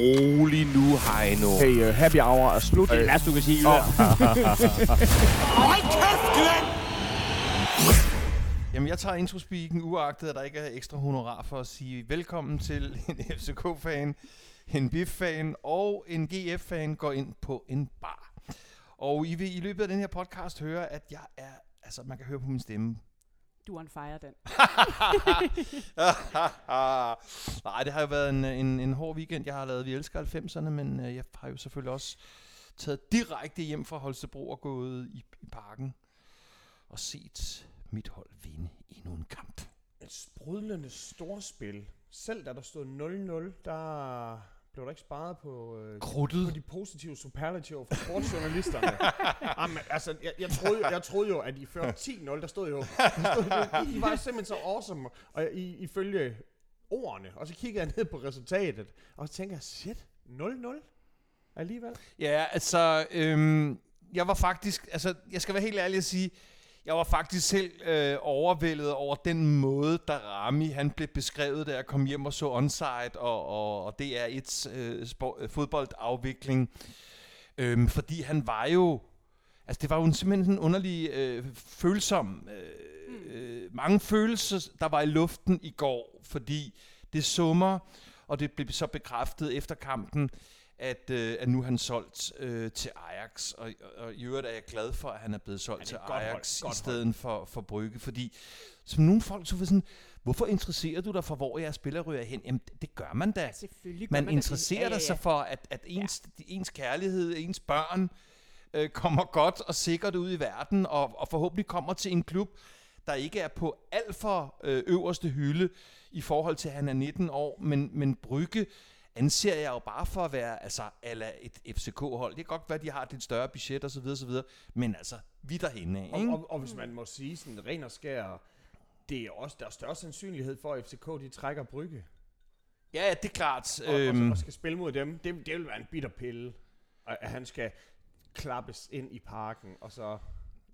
rolig nu, Heino. Hey, uh, happy hour er slut. Det er det værste, du kan sige. Åh. Hold kæft, Glenn! Jamen, jeg tager introspeaken uagtet, at der ikke er ekstra honorar for at sige velkommen til en FCK-fan, en BIF-fan og en GF-fan går ind på en bar. Og I vil i løbet af den her podcast høre, at jeg er, altså man kan høre på min stemme. Du er on fire, den. Nej, det har jo været en, en, en hård weekend. Jeg har lavet Vi elsker 90'erne, men øh, jeg har jo selvfølgelig også taget direkte hjem fra Holstebro og gået i, i parken og set mit hold vinde endnu en kamp. Et sprudlende storspil. Selv da der stod 0-0, der blev der ikke sparet på, øh, Krudtet. på de positive superlativer fra sportsjournalisterne. Jamen, altså, jeg, jeg, troede, jeg troede jo, at I førte 10-0, der stod jo, der stod jo I var simpelthen så awesome, og I, ifølge ordene, og så kigger jeg ned på resultatet, og så tænker jeg, shit, 0-0 alligevel. Ja, altså, øhm, jeg var faktisk, altså, jeg skal være helt ærlig at sige, jeg var faktisk selv øh, overvældet over den måde, der Rami han blev beskrevet, da jeg kom hjem og så onside, og, og, og det er et øh, sport, øh, fodboldafvikling. Øhm, fordi han var jo, altså det var jo en, simpelthen en underlig øh, følsom, øh, øh, mange følelser, der var i luften i går, fordi det summer, og det blev så bekræftet efter kampen, at, øh, at nu er han solgt øh, til Ajax, og, og i øvrigt er jeg glad for, at han er blevet solgt Ja, til er godt hold, Ajax godt i stedet for, for Brygge, fordi som nogle folk så var sådan, hvorfor interesserer du dig for, hvor jeg spiller ryger hen? Jamen, det, det gør man da. Selvfølgelig gør Man da det. interesserer Ja, ja, ja, sig ja. for, at, at ens, ja. ens kærlighed, ens børn øh, kommer godt og sikkert ud i verden, og, og forhåbentlig kommer til en klub, der ikke er på alt for øh, øverste hylde i forhold til, at han er 19 år, men, men Brygge anser jeg jo bare for at være altså, ala et FCK-hold. Det kan godt være, at de har et større budget osv., osv., men altså, vi er derhenne af, Og, ikke? og, og hvis man må sige sådan ren og skær, det er også, der er større sandsynlighed for, at FCK de trækker brygge. Ja, ja, det er klart. Og, øhm. Øhm, og, skal spille mod dem. Det, det vil være en bitter pille, at han skal klappes ind i parken, og så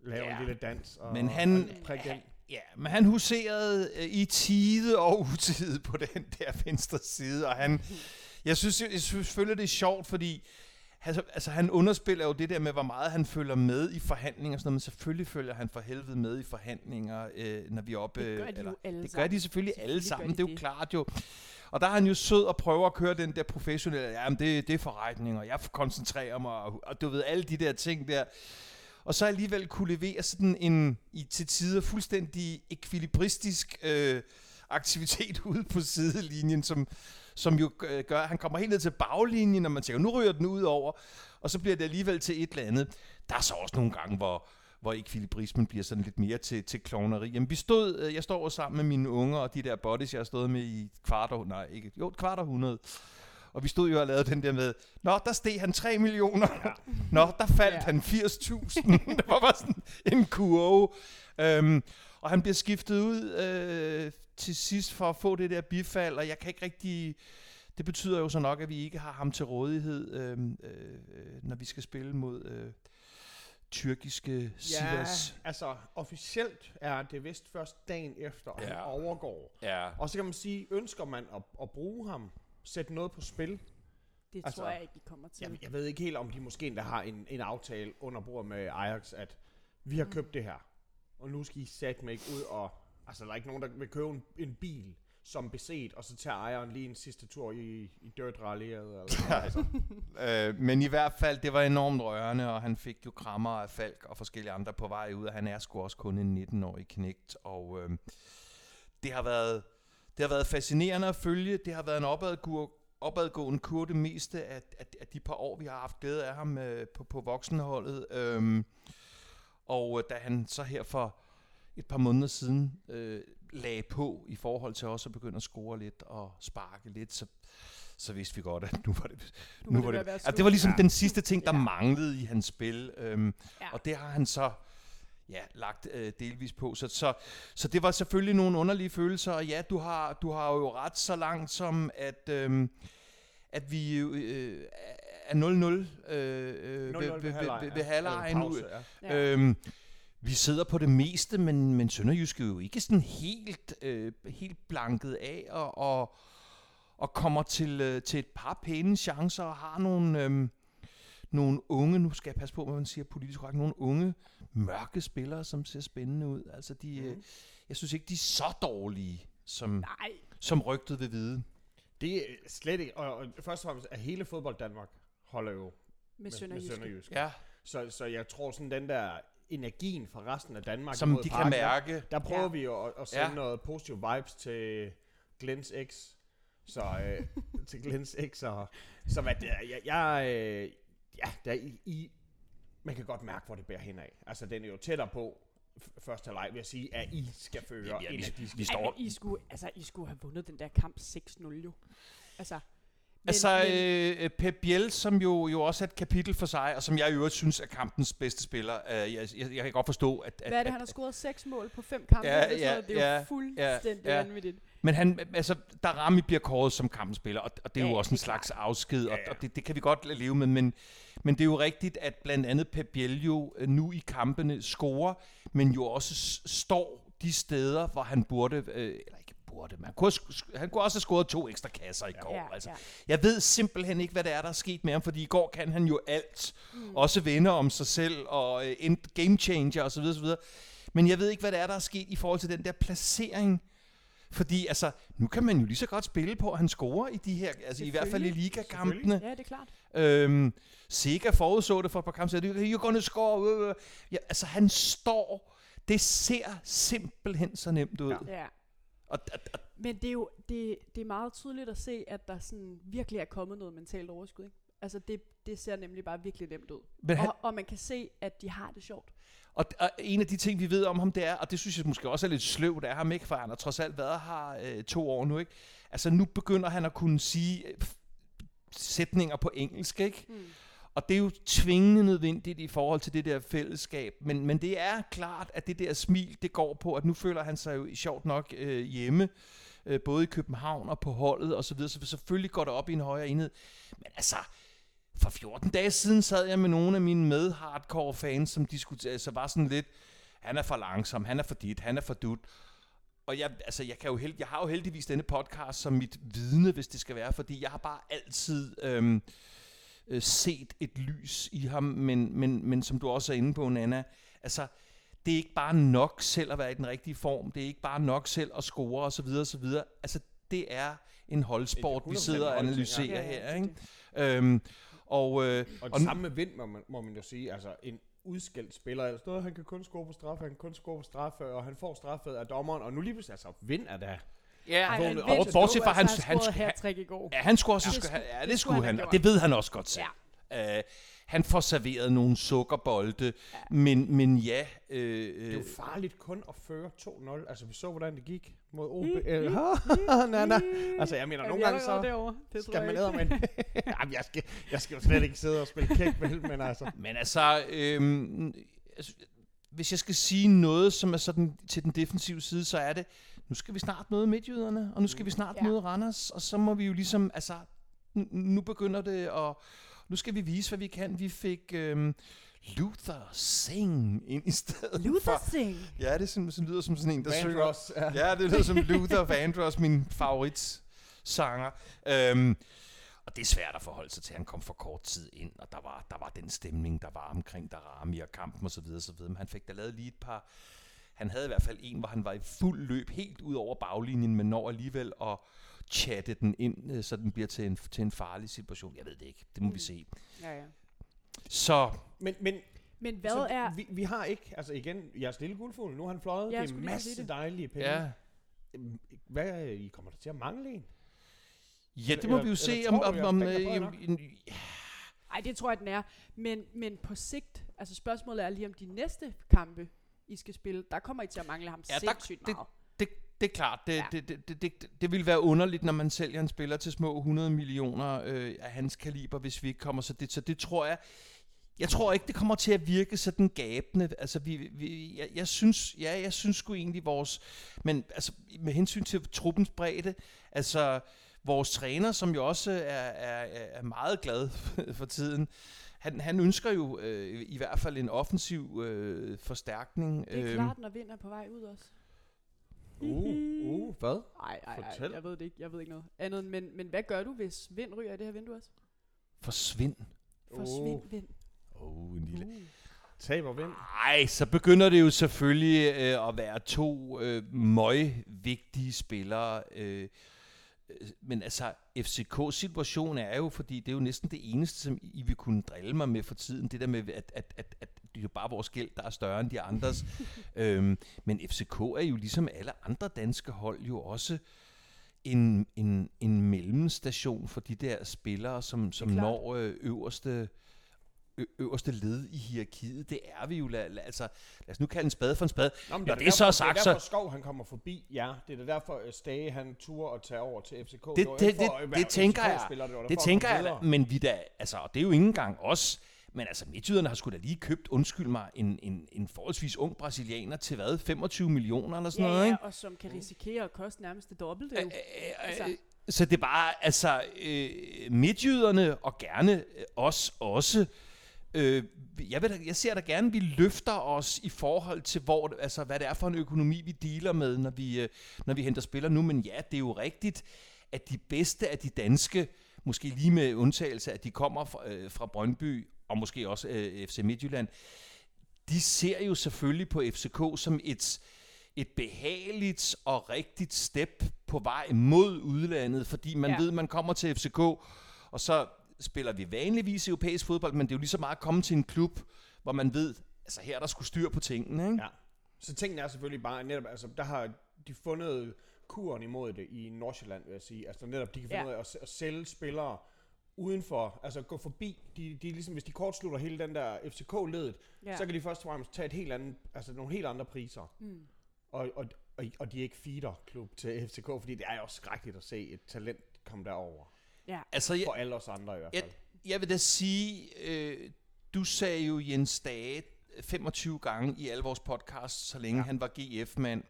lave Ja. en lille dans. Og, Men han- og den. Ja, men han huserede øh, i tide og utide på den der venstre side, og han, jeg synes, jeg synes selvfølgelig, det er sjovt, fordi altså, altså, han underspiller jo det der med, hvor meget han følger med i forhandlinger og sådan noget, men selvfølgelig følger han for helvede med i forhandlinger, øh, når vi er oppe... Det gør de jo alle Det gør de selvfølgelig alle Selvfølgelig gør sammen, de det er jo det. klart jo. Og der er han jo sød og prøver at køre den der professionelle, jamen det, det er forretning, og jeg koncentrerer mig, og, og du ved, alle de der ting der. Og så alligevel kunne levere sådan en i, til tider fuldstændig ekvilibristisk øh, aktivitet ude på sidelinjen, som, som jo øh, gør, at han kommer helt ned til baglinjen, og man tænker, nu ryger den ud over, og så bliver det alligevel til et eller andet. Der er så også nogle gange, hvor, hvor ekvilibrismen bliver sådan lidt mere til, til klovneri. Jamen, vi stod, øh, jeg står sammen med mine unger, og de der buddies, jeg har stået med i kvart år, nej, ikke, jo, et kvart århundrede. Og vi stod jo og lavede den der med, Nå, der steg han 3 millioner. Ja. Nå, der faldt ja. han 80.000. det var bare sådan en kurve. Øhm, og han bliver skiftet ud øh, til sidst for at få det der bifald, og jeg kan ikke rigtig... Det betyder jo så nok, at vi ikke har ham til rådighed, øh, øh, når vi skal spille mod øh, tyrkiske Sivas. Ja, altså officielt er det vist først dagen efter, at ja. han overgår. Ja. Og så kan man sige, ønsker man at, at bruge ham, sætte noget på spil. Det Altså, tror jeg ikke, de kommer til. Jeg, jeg ved ikke helt, om de måske endda har en, en aftale under bordet med Ajax, at vi har købt det her, og nu skal I sætte mig ikke ud og... Altså, der er ikke nogen, der vil købe en, en bil som beset, og så tager ejeren lige en sidste tur i, i dirt rallyet. Eller sådan altså. Øh, men i hvert fald, det var enormt rørende, og han fik jo krammer af Falk og forskellige andre på vej ud, og han er sgu også kun en 19-årig knægt, og øh, det har været det har været fascinerende at følge. Det har været en opadgur, opadgående kur det meste af, af, af de par år, vi har haft glæde af ham øh, på, på voksenholdet. Øhm, og øh, da han så her for et par måneder siden øh, lagde på i forhold til også at begynde at score lidt og sparke lidt, så, så vidste vi godt, at nu var det, Nu var det det, altså, det var ligesom Ja. den sidste ting, der Ja. manglede i hans spil. Øhm, Ja. Og det har han så ja, lagt øh, delvis på. Så, så, så det var selvfølgelig nogle underlige følelser, og ja, du har, du har jo ret så langt som, at, øhm, at vi jo, øh, er 0-0 øh, øh, 0-0 ved, ved ved, ved, halvlejen nu. pause, ja. Ja. Øhm, vi sidder på det meste, men, men Sønderjysk er jo ikke sådan helt, øh, helt blanket af, og, og, og kommer til, øh, til et par pæne chancer og har nogle, øh, nogle unge, nu skal jeg passe på, hvad man siger politisk korrekt, nogle unge mørke spillere, som ser spændende ud. Altså de, Mhm. øh, jeg synes ikke, de er så dårlige, som, Nej. som rygtet vil vide. Det er slet ikke, og, og først og fremmest, at hele fodbold Danmark holder jo Med med Sønderjyske. Sønderjysk. Ja, Så, så jeg tror sådan den der energien fra resten af Danmark som de kan Parken, mærke. Der prøver Ja. vi jo at, at sende Ja. noget positive vibes til Glens X. Så øh, til Glens X. Og, så hvad det er, jeg, jeg øh, ja, der i, i, man kan godt mærke, hvor det bærer hen af. Altså, den er jo tættere på første halvleg, vil jeg sige, at I skal føre, Ja, ja, end vi- at de skal vi Ej, står- men I skulle, altså, I skulle have vundet den der kamp 6-0 jo. Altså, altså, men, øh, Pep Biel, som jo, jo også er et kapitel for sig, og som jeg i øvrigt synes er kampens bedste spiller. Øh, jeg, jeg, jeg kan godt forstå, at... at hvad er det, at, han har scoret 6 mål på 5 kampe? Ja, ja, noget? det er ja, jo fuldstændig ja, ja. vanvittigt. Men han, altså, Darami bliver kåret som kampens spiller, og, og det er Ja, jo også en slags afsked, og, Ja, ja. og det, det kan vi godt leve med, men, men det er jo rigtigt, at blandt andet Pep Biel jo øh, nu i kampene scorer, men jo også s- står de steder, hvor han burde, øh, eller ikke burde, men han kunne, han kunne også have scoret to ekstra kasser i går. Ja, altså. ja. Jeg ved simpelthen ikke, hvad det er, der er sket med ham, fordi i går kan han jo alt. Mm. Også vinde om sig selv og øh, game changer osv. osv. Men jeg ved ikke, hvad det er, der er sket i forhold til den der placering. Fordi altså, nu kan man jo lige så godt spille på, at han scorer i de her, altså i hvert fald i ligakampene. Ja, det er klart. Øhm, Sega forudså det for et par kampe, så you're gonna score. Ja, altså, han står, det ser simpelthen så nemt ud. Ja. Og, og, og, Men det er jo det, det er meget tydeligt at se, at der sådan virkelig er kommet noget mentalt overskud. Ikke? Altså det, det ser nemlig bare virkelig nemt ud. men han, Og, og man kan se, at de har det sjovt. Og, og en af de ting, vi ved om ham, det er, og det synes jeg måske også er lidt sløvt af ham, ikke? For han har trods alt været her øh, to år nu, ikke? Altså nu begynder han at kunne sige øh, sætninger på engelsk, ikke? Mm. Og det er jo tvingende nødvendigt i forhold til det der fællesskab. Men, men det er klart, at det der smil, det går på, at nu føler han sig jo sjovt nok øh, hjemme, øh, både i København og på holdet og så videre. Så selvfølgelig går det op i en højere enhed. Men altså, for 14 dage siden sad jeg med nogle af mine med-hardcore fans, som diskuterede, så altså, var sådan lidt, han er for langsom, han er for dit, han er for dut. Og jeg, altså, jeg, kan jo held, jeg har jo heldigvis denne podcast som mit vidne, hvis det skal være, fordi jeg har bare altid Øh, øh, set et lys i ham, men, men, men som du også er inde på, Nana, altså, det er ikke bare nok selv at være i den rigtige form, det er ikke bare nok selv at score osv. osv. Altså, det er en holdsport, vi 100% sidder og analyserer ja. her, Ja, ikke? Øhm, og, øh, Og det samme med Vind, må man, må man jo sige. Altså, en udskældt spiller, altså, "Nå, han kan kun score på straffe, han kan kun score på straffe, og han får straffet af dommeren, og nu lige pludselig, altså, Vind er der. Ja, Ej, til bortset fra, han- han- han- hat-trick i går. Ja, han skulle også, Ja, skulle, ja, det, det skulle han, han og det ved han også godt selv. Ja. Øh, han får serveret nogle sukkerbolde, ja. men, men ja, øh, Det er jo øh, farligt kun at føre 2-0. Altså, vi så, hvordan det gik mod OB. Mm, Øh, na, na. Altså, jeg mener, Jamen, nogle jeg gange så derovre. Det skal man ned men Jamen, jeg skal, jeg skal jo slet ikke sidde og spille kækvel, men altså... men altså, øh, altså, hvis jeg skal sige noget, som er sådan til den defensive side, så er det, nu skal vi snart møde midtjyderne, og nu skal vi snart Ja. møde Randers, og så må vi jo ligesom, altså, nu- begynder det, og nu skal vi vise, hvad vi kan. Vi fik øh, Luther Singh ind i stedet Luther for. Singh. Ja, det sådan, sådan, lyder som sådan en, der synger. Vandross, ja. Ja, det lyder som Luther Vandross, min favoritsanger. Øhm, og det er svært at forholde sig til. Han kom for kort tid ind, og der var, der var den stemning, der var omkring Darami og kampen osv. osv. Men han fik da lavet lige et par... Han havde i hvert fald en, hvor han var i fuld løb, helt ud over baglinjen, men når alligevel at chatte den ind, øh, så den bliver til en, til en farlig situation. Jeg ved det ikke. Det må mm. vi se. Ja, ja. Så Men, men Men hvad så er... Vi, vi har ikke, altså igen, jeres lille guldfugl, nu har han fløjet, Ja, det er en masse det. dejlige penge. ja, Hvad, er- I kommer der til at mangle en? ja det må Eller- vi jo eller se, tror om... om, om er øh, Ej, det tror jeg, den er. Men, men på sigt, altså spørgsmålet er lige om de næste kampe, I skal spille, der kommer I til at mangle ham Ja, der- sindssygt det- meget. det, det er klart, det, ja. det, det, det, det, det vil være underligt, når man sælger en spiller til små 100 millioner øh, af hans kaliber, hvis vi ikke kommer. Så det, så det tror jeg, jeg tror ikke, det kommer til at virke sådan gabende. Altså, vi, vi, jeg, jeg synes, ja, jeg synes sgu egentlig vores, men altså, med hensyn til truppens bredde, altså, vores træner, som jo også er, er, er meget glad for tiden, han, han ønsker jo øh, i hvert fald en offensiv øh, forstærkning. Det er Øhm, klart, når vind er på vej ud også. Uh, uh, hvad? Ej, ej, ej, Fortæl. jeg ved det ikke. Jeg ved ikke noget andet. Men, men hvad gør du, hvis vind ryger i det her vindue også? Forsvind. Forsvind vind. Åh, oh, en lille... Uh. Taber vind. Ej, så begynder det jo selvfølgelig øh, at være to øh, møgvigtige spillere. Øh, øh, men altså, FCK's situation er jo, fordi det er jo næsten det eneste, som I vil kunne drille mig med for tiden. Det der med, at, at, at, at det er jo bare vores gæld, der er større end de andres. øhm, men FCK er jo ligesom alle andre danske hold jo også en, en, en mellemstation for de der spillere, som, som når øh, øverste øverste led i hierarkiet. Det er vi jo. Lad, lad, altså, lad os nu kalde en spade for en spade. Nå, men Når det så er derfor, sagt, det er så- derfor Skov han kommer forbi, ja. Det er derfor uh, Stage han turde at tage over til FCK. Det, det, det, for det, det tænker jeg. Det for at tænker jeg videre. Men vi da, altså, og det er jo ikke engang os. Men altså, midtjyderne har sgu da lige købt, undskyld mig, en, en, en forholdsvis ung brasilianer til hvad? 25 millioner eller sådan Ja, noget, ja, ikke? og som kan risikere at koste nærmest det dobbelte. jo. Altså. Altså. Så det er bare, altså, øh, midtjyderne, og gerne øh, os også, øh, jeg, da- jeg ser da gerne, at vi løfter os i forhold til, hvor, altså, hvad det er for en økonomi, vi dealer med, når vi, øh, når vi henter spillere nu. Men ja, det er jo rigtigt, at de bedste af de danske, måske lige med undtagelse, at de kommer fra, øh, fra Brøndby, og måske også øh, FC Midtjylland, de ser jo selvfølgelig på FCK som et, et behageligt og rigtigt step på vej mod udlandet, fordi man. Ja. ved, man kommer til FCK, og så spiller vi vanligvis europæisk fodbold, men det er jo lige så meget at komme til en klub, hvor man ved, altså her er der skulle styr på tingene, ikke? Ja. Så tingene er selvfølgelig bare netop, altså der har de fundet kuren imod det i Nordsjælland, vil jeg sige. Altså netop, de kan finde Ja. ud af at, at sælge spillere udenfor, altså gå forbi, de, de er ligesom, hvis de kortslutter hele den der FCK-ledet, ja. Så kan de først og fremmest tage et helt andet, altså nogle helt andre priser. Mm. Og, og, og, og de er ikke feeder-klub til FCK, fordi det er jo skrækkeligt at se et talent komme derover. Ja. Altså, jeg, For alle os andre i hvert jeg, fald. jeg vil da sige, øh, du sagde jo Jens Dage 25 gange i alle vores podcasts, så længe ja. han var GF-mand,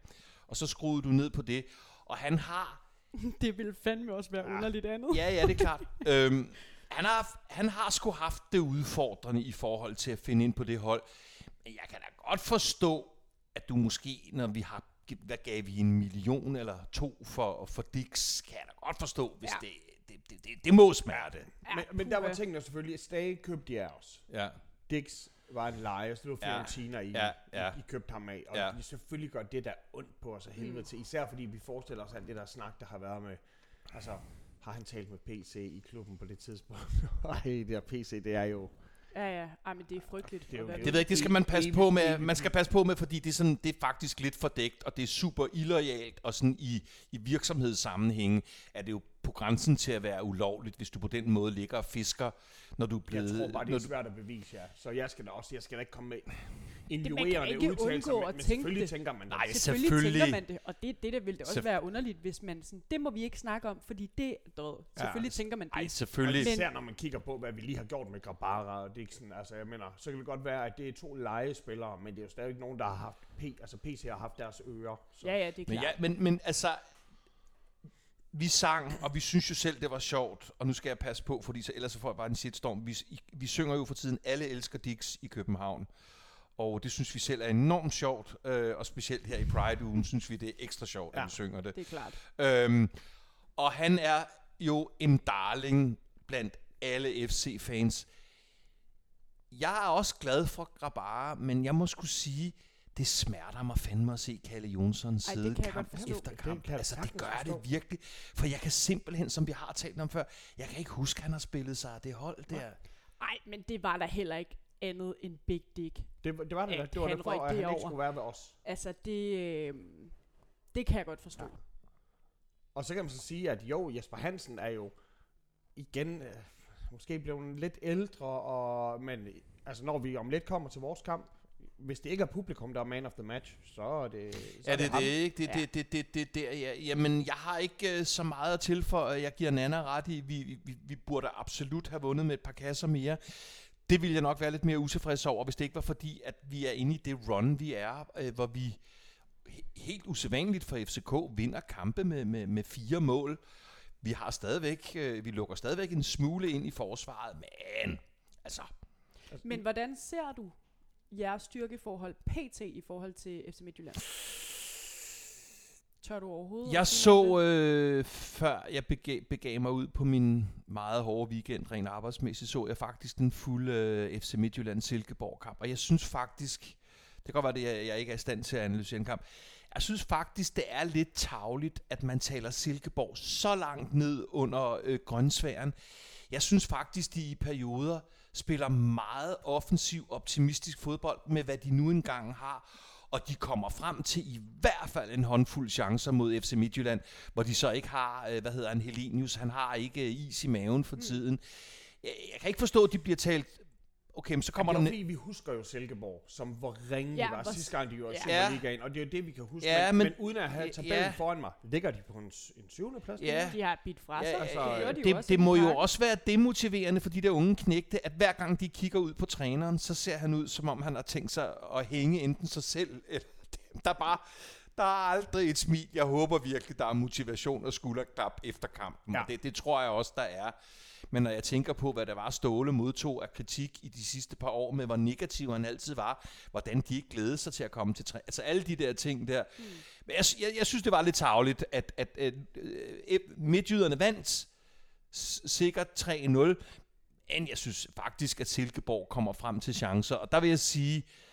og så skruede du ned på det, og han har det ville fandme også være Ja. underligt andet. Ja, ja, det er klart. øhm, han, har, han har sgu haft det udfordrende i forhold til at finde ind på det hold. Men jeg kan da godt forstå, at du måske, når vi har hvad gav vi en million eller to for, for Dix, kan jeg da godt forstå, hvis. Ja. det, det, det, det, det må smerte. Ja, men, men der var tingene selvfølgelig, at Stage købte af os. Ja. Dix var en leje, så det var Ja. Fiorentina, I, Ja, ja. I, I købte ham af. Og Ja. ja. de selvfølgelig gør det der ondt på os af helvede til. Især fordi vi forestiller os alt det der snak, der har været med... Altså, har han talt med PC i klubben på det tidspunkt? Ej, det der PC, det er jo... Ja, ja. Ej, men det er frygteligt. Det er jo- det ved jeg ikke, det skal man passe på med. Man skal passe på med, fordi det er, sådan, det er faktisk lidt fordækt, og det er super illoyalt, og sådan i, i virksomhedssammenhænge er det jo på grænsen til at være ulovligt, hvis du på den måde ligger og fisker, når du er blevet... Jeg tror bare, det når er du, svært at bevise, ja. Så jeg skal da også, jeg skal da ikke komme med injurerende ikke udtalelser, men, men tænke selvfølgelig det. tænker man Nej, det. Selvfølgelig, Selvfølgelig. tænker man det, og det, det der ville det også Selvf- være underligt, hvis man sådan, det må vi ikke snakke om, fordi det er død. Selvfølgelig tænker man det. ej, Og selvfølgelig. Men- især når man kigger på, hvad vi lige har gjort med Grabara og Dixon. Altså, jeg mener, så kan det godt være, at det er to legespillere, men det er jo stadig nogen, der har haft P, altså PC har haft deres ører. Så. Ja, ja, det er Men, klart. ja, men, men altså, vi sang, og vi synes jo selv, det var sjovt, og nu skal jeg passe på, fordi så, ellers så får jeg bare en shitstorm. Vi, vi synger jo for tiden, alle elsker Dix i København. Og det synes vi selv er enormt sjovt, øh, og specielt her i Pride-ugen synes vi, det er ekstra sjovt. Ja. at vi synger det. Det er klart. Øhm, og han er jo en darling blandt alle FC-fans. Jeg er også glad for Grabara, men jeg må skulle sige, det smerter mig fandme at se Kalle Jonsson Ej, sidde det jeg kamp efter Det kamp. jeg altså, det gør forstå. det virkelig. For jeg kan simpelthen, som vi har talt om før, jeg kan ikke huske, at han har spillet sig det hold der. Nej, men det var der heller ikke andet end Big Dick. Det, var- det var det da. At Det var han derfor, at han ikke skulle være ved os. Altså, det, øh, det kan jeg godt forstå. Ja. Og så kan man så sige, at jo, Jesper Hansen er jo igen øh, måske blevet lidt ældre, og, men altså, når vi om lidt kommer til vores kamp, hvis det ikke er publikum, der er man of the match, så er det så Er det ham. det ikke? Det, Ja. det, det, det, det, det, ja. Jamen, jeg har ikke øh, så meget at tilføje. Jeg giver Nana ret i, vi, vi, vi burde absolut have vundet med et par kasser mere. Det ville jeg nok være lidt mere utilfreds over, hvis det ikke var fordi, at vi er inde i det run, vi er, øh, hvor vi he- helt usædvanligt for FCK vinder kampe med, med, med fire mål. Vi har stadigvæk, øh, vi lukker stadigvæk en smule ind i forsvaret, men altså, Men hvordan ser du jeres styrkeforhold PT i forhold til FC Midtjylland? tør du overhovedet? Jeg at så, øh, før jeg begav, begav mig ud på min meget hårde weekend, rent arbejdsmæssigt, så jeg faktisk den fulde øh, FC Midtjylland Silkeborg-kamp. Og jeg synes faktisk, det kan godt være, det, jeg, jeg ikke er i stand til at analysere en kamp, jeg synes faktisk, det er lidt tavligt, at man taler Silkeborg så langt ned under øh, grønsværen. Jeg synes faktisk, de i perioder spiller meget offensiv, optimistisk fodbold med, hvad de nu engang har. Og de kommer frem til i hvert fald en håndfuld chancer mod FC Midtjylland, hvor de så ikke har, øh, hvad hedder han, Helenius, han har ikke øh, is i maven for tiden. Jeg, jeg kan ikke forstå, at de bliver talt... Okay, men så kommer det der... er ne- fordi, vi husker jo Silkeborg, som hvor ringe Ja, de var hvor- sidste gang, de i ja. Ja. Superligaen, og det er jo det, vi kan huske. Ja, men, men- men, uden at have tabellen Ja. foran mig, ligger de på en, en syvende plads? Ja. De har bidt fra sig. Ja, altså, det, gjorde de jo det, også det må jo også være demotiverende for de der unge knægte, at hver gang de kigger ud på træneren, så ser han ud, som om han har tænkt sig at hænge enten sig selv eller dem. Der er bare, der er aldrig et smil. Jeg håber virkelig, der er motivation og skulderklap efter kampen. Ja. Ja. Og det, det tror jeg også, der er. Men når jeg tænker på, hvad der var Ståle modtog af kritik i de sidste par år, med hvor negativ han altid var, hvordan de ikke glædede sig til at komme til træ. Altså alle de der ting der. Mm. Men jeg, jeg, jeg synes, det var lidt tageligt, at, at, at øh, midtjyderne vandt sikkert 3-0. Men jeg synes faktisk, at Silkeborg kommer frem til chancer. Og der vil jeg sige, øh,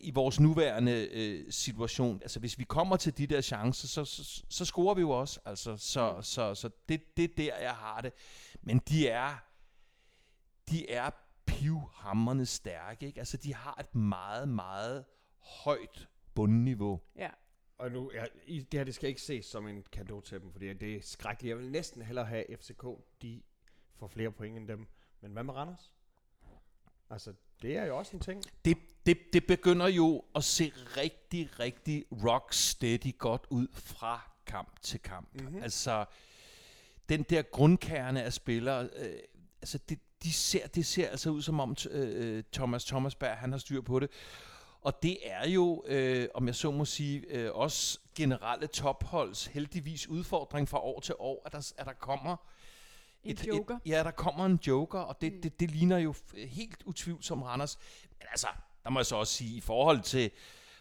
i vores nuværende øh, situation, altså hvis vi kommer til de der chancer, så, så, så scorer vi jo også. Altså, så så, så det, det er der, jeg har det. Men de er, de er pivhammerne stærke. Ikke? Altså, de har et meget, meget højt bundniveau. Ja. Og nu, ja, det her det skal ikke ses som en kado til dem, fordi det er skrækkeligt. Jeg vil næsten hellere have FCK, de får flere point end dem. Men hvad med Randers? Altså, det er jo også en ting. det, det, det begynder jo at se rigtig, rigtig rock steady godt ud fra kamp til kamp. Mhm. Mm-hmm. Altså, den der grundkerne af spillere, øh, altså det, de ser, det ser altså ud som om t- øh, Thomas Thomasberg, han har styr på det. Og det er jo, øh, om jeg så må sige, øh, også generelle topholds heldigvis udfordring fra år til år, at der, at der kommer En joker. Et, ja, der kommer en joker, og det, mm. det, det ligner jo helt utvivlsomt Randers. Men altså, der må jeg så også sige, i forhold til,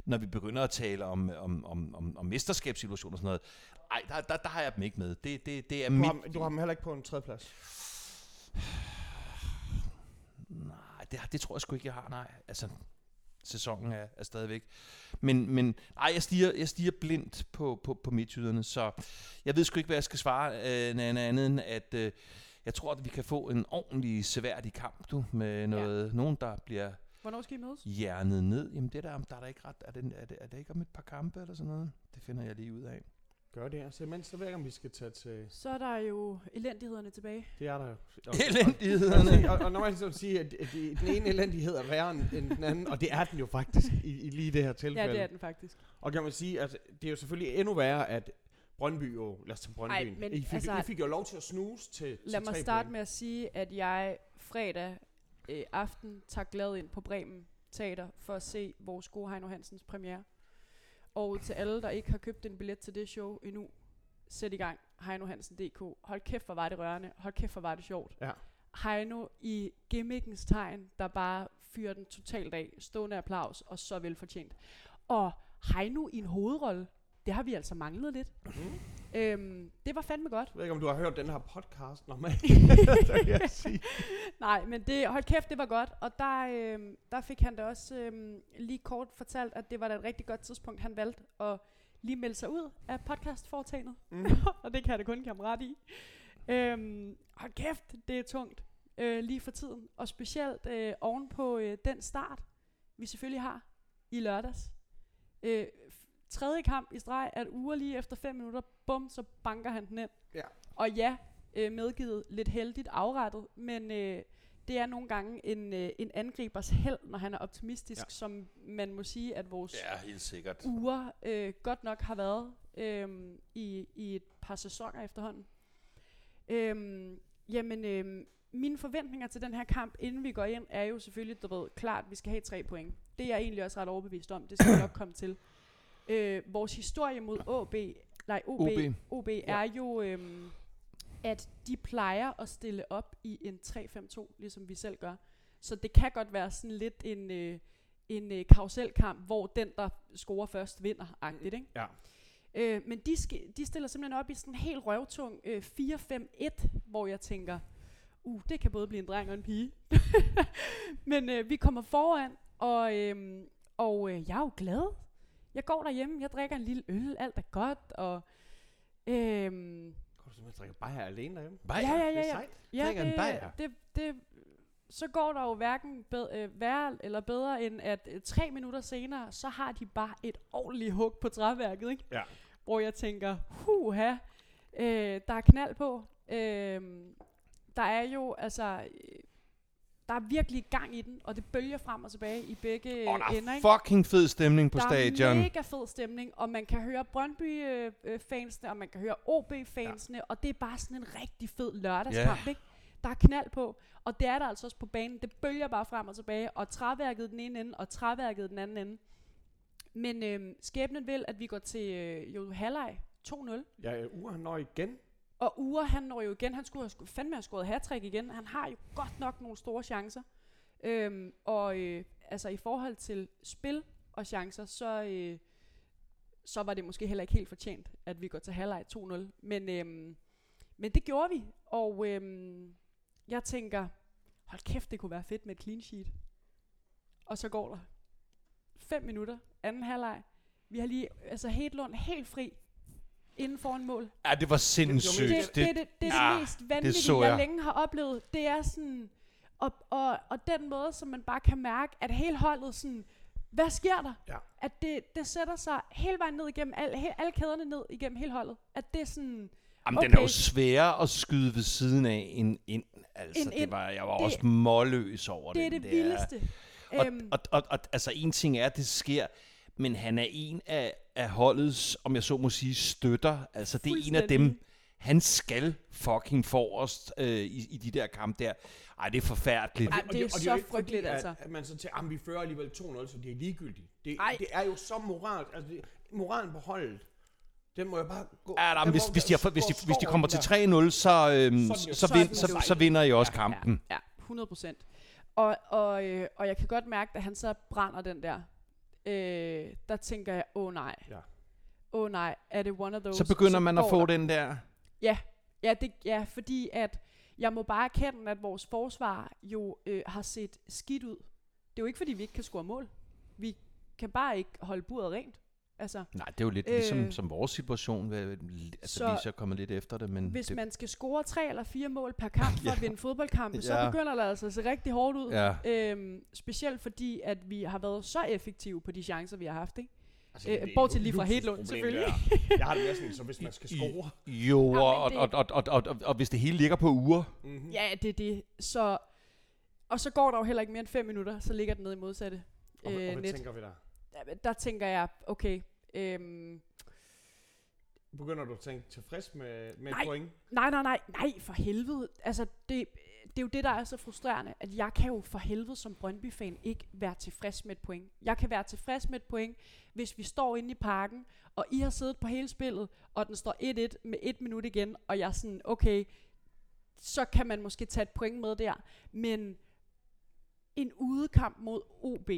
når vi begynder at tale om, om, om, om, om mesterskabssituationer og sådan noget, ej, der, der, der har jeg dem ikke med. Det, det, det er Du mit... har, du har dem heller ikke på en tredje plads. Nej, det, det tror jeg sgu ikke, jeg har, nej. Altså, sæsonen er, er stadigvæk. Men, men nej, jeg stiger, jeg stiger blindt på, på, på midtjyderne, så jeg ved sgu ikke, hvad jeg skal svare øh, andet andet end, at øh, jeg tror, at vi kan få en ordentlig seværdig kamp, du, med noget, ja. nogen, der bliver Hvornår skal I mødes? hjernet ned. Jamen, det der, der er der ikke ret, er det, er, det, er det ikke om et par kampe eller sådan noget? Det finder jeg lige ud af. Gør det her. Så imens, så ved jeg ikke, om vi skal tage til... Så er der jo elendighederne tilbage. Det er der jo. Og, Elendighederne. og, og når man ligesom siger, at at de- den ene elendighed er værre end den anden, og det er den jo faktisk i, i lige det her tilfælde. Ja, det er den faktisk. Og kan man sige, at det er jo selvfølgelig endnu værre, at Brøndby jo, lad os tage Brøndby, Ej, men I, fik, altså- I fik jo lov til at snuse til, Lad til mig starte point. med at sige, at jeg fredag øh, aften tager glad ind på Bremen Teater for at se vores gode Heino Hansens premiere. Og til alle, der ikke har købt en billet til det show endnu, sæt i gang heinohansen.dk. Hold kæft, hvor var det rørende. Hold kæft, hvor var det sjovt. Ja. Heino i gimmickens tegn, der bare fyrer den totalt af. Stående applaus, og så velfortjent. Og Heino i en hovedrolle, det har vi altså manglet lidt. Mm. Øhm, det var fandme godt. Jeg ved ikke, om du har hørt den her podcast normalt. kan jeg sige. Nej, men det, hold kæft, det var godt. Og der, øhm, der fik han da også øhm, lige kort fortalt, at det var da et rigtig godt tidspunkt, han valgte at lige melde sig ud af podcastforetagendet. Mm. og det kan jeg da kun give ret i. Øhm, hold kæft, det er tungt øh, lige for tiden. Og specielt øh, oven på øh, den start, vi selvfølgelig har i lørdags. Øh, tredje kamp i streg, at uger lige efter fem minutter, bum, så banker han den ind. Ja. Og ja, øh, medgivet lidt heldigt afrettet, men øh, det er nogle gange en, øh, en angribers held, når han er optimistisk, Ja. som man må sige, at vores Ja, helt sikkert. uger øh, godt nok har været øh, i, i et par sæsoner efterhånden. Øh, jamen, øh, mine forventninger til den her kamp, inden vi går ind, er jo selvfølgelig, du ved, klart, at vi skal have tre point. Det er jeg egentlig også ret overbevist om. Det skal vi nok komme til. Øh, vores historie mod OB, nej, OB, OB. OB, er jo, øhm, at de plejer at stille op i en 3-5-2, ligesom vi selv gør. Så det kan godt være sådan lidt en, øh, en øh, karuselkamp, hvor den, der scorer først, vinder, agtigt, ikke? Ja. Øh, men de, sk- de stiller simpelthen op i sådan en helt røvtung øh, 4-5-1, hvor jeg tænker, uh, det kan både blive en dreng og en pige. men øh, vi kommer foran, og, øh, og øh, jeg er jo glad. Jeg går derhjemme, jeg drikker en lille øl, alt er godt, og... Øh, Går du simpelthen drikker bajer alene derhjemme? ja, ja, ja, Det er ja. sejt. ja Drikker en det, bajer. det, det, så går der jo hverken bed, øh, værre eller bedre, end at øh, tre minutter senere, så har de bare et ordentligt hug på træværket, ikke? Ja. Hvor jeg tænker, huha, øh, der er knald på. Øh, der er jo, altså, øh, der er virkelig gang i den, og det bølger frem og tilbage i begge Og der øh, ender, er ikke? fucking fed stemning på der stadion. er mega fed stemning, og man kan høre Brøndby-fansene, og man kan høre OB-fansene, ja. og det er bare sådan en rigtig fed lørdagskamp, Ja. ikke? Der er knald på, og det er der altså også på banen. Det bølger bare frem og tilbage, og træværket den ene ende, og træværket den anden ende. Men øhm, skæbnen vil, at vi går til øh, jo halvleg 2-0. Ja, øh, Ure han når igen. Og Ure, han når jo igen, han skulle have fandme have scoret hat igen. Han har jo godt nok nogle store chancer. Øhm, og øh, altså i forhold til spil og chancer, så, øh, så var det måske heller ikke helt fortjent, at vi går til halvleg 2-0. Men, øhm, men det gjorde vi, og øhm, jeg tænker, hold kæft, det kunne være fedt med et clean sheet. Og så går der 5 minutter, anden halvleg. Vi har lige, altså Hedlund helt fri, inden foran mål. Ja, det var sindssygt. Det, det, det, det, det er ja, det mest vanvittige, så jeg. jeg. længe har oplevet. Det er sådan... Og, og, og den måde, som man bare kan mærke, at hele holdet sådan... Hvad sker der? Ja. At det, det sætter sig hele vejen ned igennem, al, he, alle kæderne ned igennem hele holdet. At det er sådan... Jamen, den er jo Okay. sværere at skyde ved siden af end ind. Altså, End det var, jeg var Det- også målløs over Det er den det der. vildeste. Og, Øhm, og, og, og altså en ting er, at det sker, men han er en af, af holdets, om jeg så må sige, støtter. Altså det er en af dem, han skal fucking forrest øh, i, i de der kampe der. Ej, det er forfærdeligt. Ej, Og det er så frygteligt, at, altså. At man så tænker, at vi fører alligevel 2-0, så det er ligegyldigt. Det, Ej. det er jo så moral, altså det, moralen på holdet, den må jo bare gå. Ja, da, hvis, hvis, de har, hvis, de, hvis de kommer til 3-0, så, øhm, Så så, så vind, så, så vinder I også kampen. Ja, ja 100 procent. Og, og, øh, og jeg kan godt mærke, at han så brænder den der. Øh, der tænker jeg, åh oh, nej. Ja. Åh oh, nej, er det one of those? Så begynder man at få der- den der... Ja, ja, det, ja, fordi at jeg må bare erkende, at vores forsvar jo øh, har set skidt ud. Det er jo ikke, fordi vi ikke kan score mål. Vi kan bare ikke holde buret rent. Altså, Nej, det er jo lidt ligesom Øh, som vores situation. hvad- Altså, så vi er så kommet lidt efter det, men... hvis det, man skal score tre eller fire mål per kamp for Ja. at vinde fodboldkampe, så Ja. begynder det altså at se rigtig hårdt ud. Ja. Øhm, specielt fordi, at vi har været så effektive på de chancer, vi har haft. Ikke? Altså, Øh, det er bortset et lige fra luksusproblem, Hedlund, selvfølgelig. der. Jeg har det mere sådan, så hvis man skal I- score, Jo, og, det- og, og, og, og, og, og hvis det hele ligger på uger, mm-hmm. Ja, det er det. Så, og så går der jo heller ikke mere end fem minutter, så ligger den nede i modsatte og, og, øh, hvad net. tænker vi der? Der, der tænker jeg, okay, øhm, Begynder du at tænke tilfreds med, med Nej. et point? nej, nej, nej, nej, for helvede. Altså, det, det er jo det, der er så frustrerende, at jeg kan jo for helvede som Brøndby-fan ikke være tilfreds med et point. Jeg kan være tilfreds med et point, hvis vi står inde i parken, og I har siddet på hele spillet, og den står 1-1 med et minut igen, og jeg er sådan, okay, så kan man måske tage et point med der. Men en udekamp mod OB,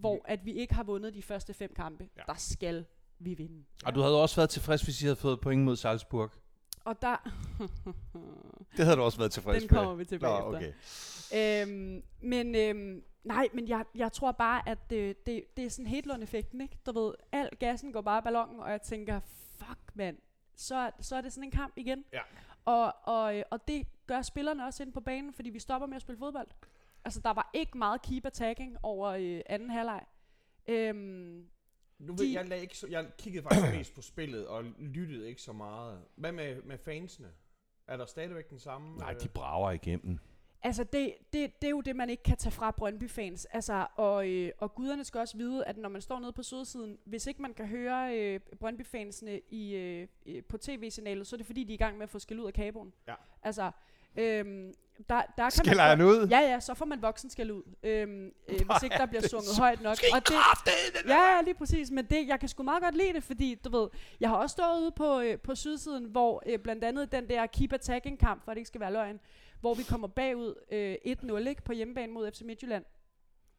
hvor at vi ikke har vundet de første fem kampe, Ja. der skal vi vinde. og du havde også været tilfreds, hvis I havde fået point mod Salzburg. Og der... Det havde du også været tilfreds Den kommer vi tilbage Nå, efter. okay. Øhm, men øhm, nej, men jeg, jeg tror bare, at det, det, det er sådan Hedlund-effekten, ikke? Du ved, al gassen går bare i ballonen, og jeg tænker, fuck mand, så, så er det sådan en kamp igen. Ja. Og, og, øh, og det gør spillerne også ind på banen, fordi vi stopper med at spille fodbold. Altså, der var ikke meget keep attacking over øh, anden halvleg. Øhm, Nu ved, De- jeg, lagde ikke så, jeg kiggede faktisk mest på spillet og lyttede ikke så meget. Hvad med, med fansene? Er der stadigvæk den samme? Nej, øh, de brager igennem. Altså, det, det, det er jo det, man ikke kan tage fra Brøndby-fans. Altså, og, øh, og guderne skal også vide, at når man står nede på sydsiden, hvis ikke man kan høre øh, Brøndby-fansene i, øh, øh, på tv-signalet, så er det fordi, de er i gang med at få skæld ud af kaboen. Ja. Altså, øhm, der, der kan Skælder man han ud? Ja, ja, så får man voksen skæld ud, øhm, øh, hvis ikke der bliver sunget så- højt nok. Skal Og det, Ja, ja, lige præcis. Men det, jeg kan sgu meget godt lide det, fordi du ved, jeg har også stået ude på, øh, på sydsiden, hvor øh, blandt andet den der keep attacking kamp, for det ikke skal være løgn, hvor vi kommer bagud øh, 1-0 ikke, på hjemmebane mod FC Midtjylland.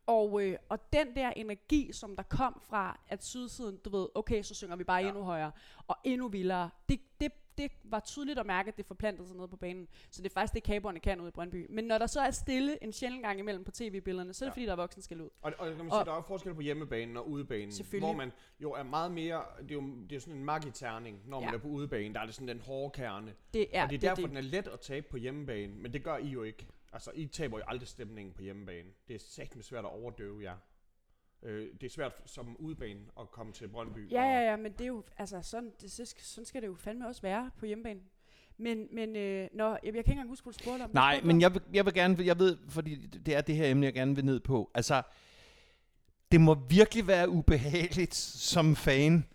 Og, øh, og den der energi, som der kom fra, at sydsiden, du ved, okay, så synger vi bare ja. endnu højere, og endnu vildere, det, det, det var tydeligt at mærke, at det forplantede sig ned på banen. Så det er faktisk det, kaberne kan ud i Brøndby. Men når der så er stille en sjældent gang imellem på tv-billederne, så er det Ja. fordi, der er voksen skal ud. Og, og kan man Og- sige, der er jo forskel på hjemmebanen og udebanen. Hvor man jo er meget mere, det er jo, det er sådan en magiterning, når man Ja. er på udebanen. Der er det sådan den hårde kerne. Det er, og det er det, derfor, det. den er let at tabe på hjemmebane. Men det gør I jo ikke. Altså, I taber jo aldrig stemningen på hjemmebane. Det er satme svært at overdøve jer. Øh, det er svært som udebane at komme til Brøndby. Ja, ja, ja, men det er jo, altså, sådan, det, sådan skal det jo fandme også være på hjemmebane. Men, men øh, nå, jeg, jeg kan ikke engang huske, hvad du spurgte om. Nej, spurgte men jeg vil, jeg vil gerne, jeg ved, fordi det er det her emne, jeg gerne vil ned på. Altså, det må virkelig være ubehageligt som fan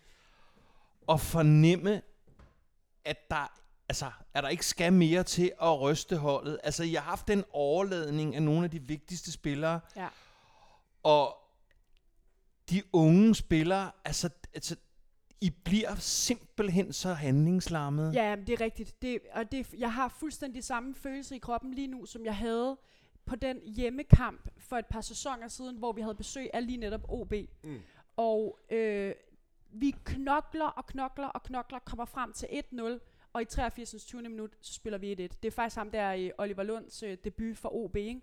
at fornemme, at der, altså, at der ikke skal mere til at ryste holdet. Altså, jeg har haft en overladning af nogle af de vigtigste spillere, Ja. og de unge spillere, altså, altså I bliver simpelthen så handlingslammede. Ja, det er rigtigt. Det, og det, jeg har fuldstændig samme følelse i kroppen lige nu, som jeg havde på den hjemmekamp for et par sæsoner siden, hvor vi havde besøg af lige netop OB. Mm. Og øh, vi knokler og knokler og knokler, kommer frem til 1-0, og i 83. 20. minut, så spiller vi 1-1. Det er faktisk ham der i Oliver Lunds øh, debut for OB, ikke?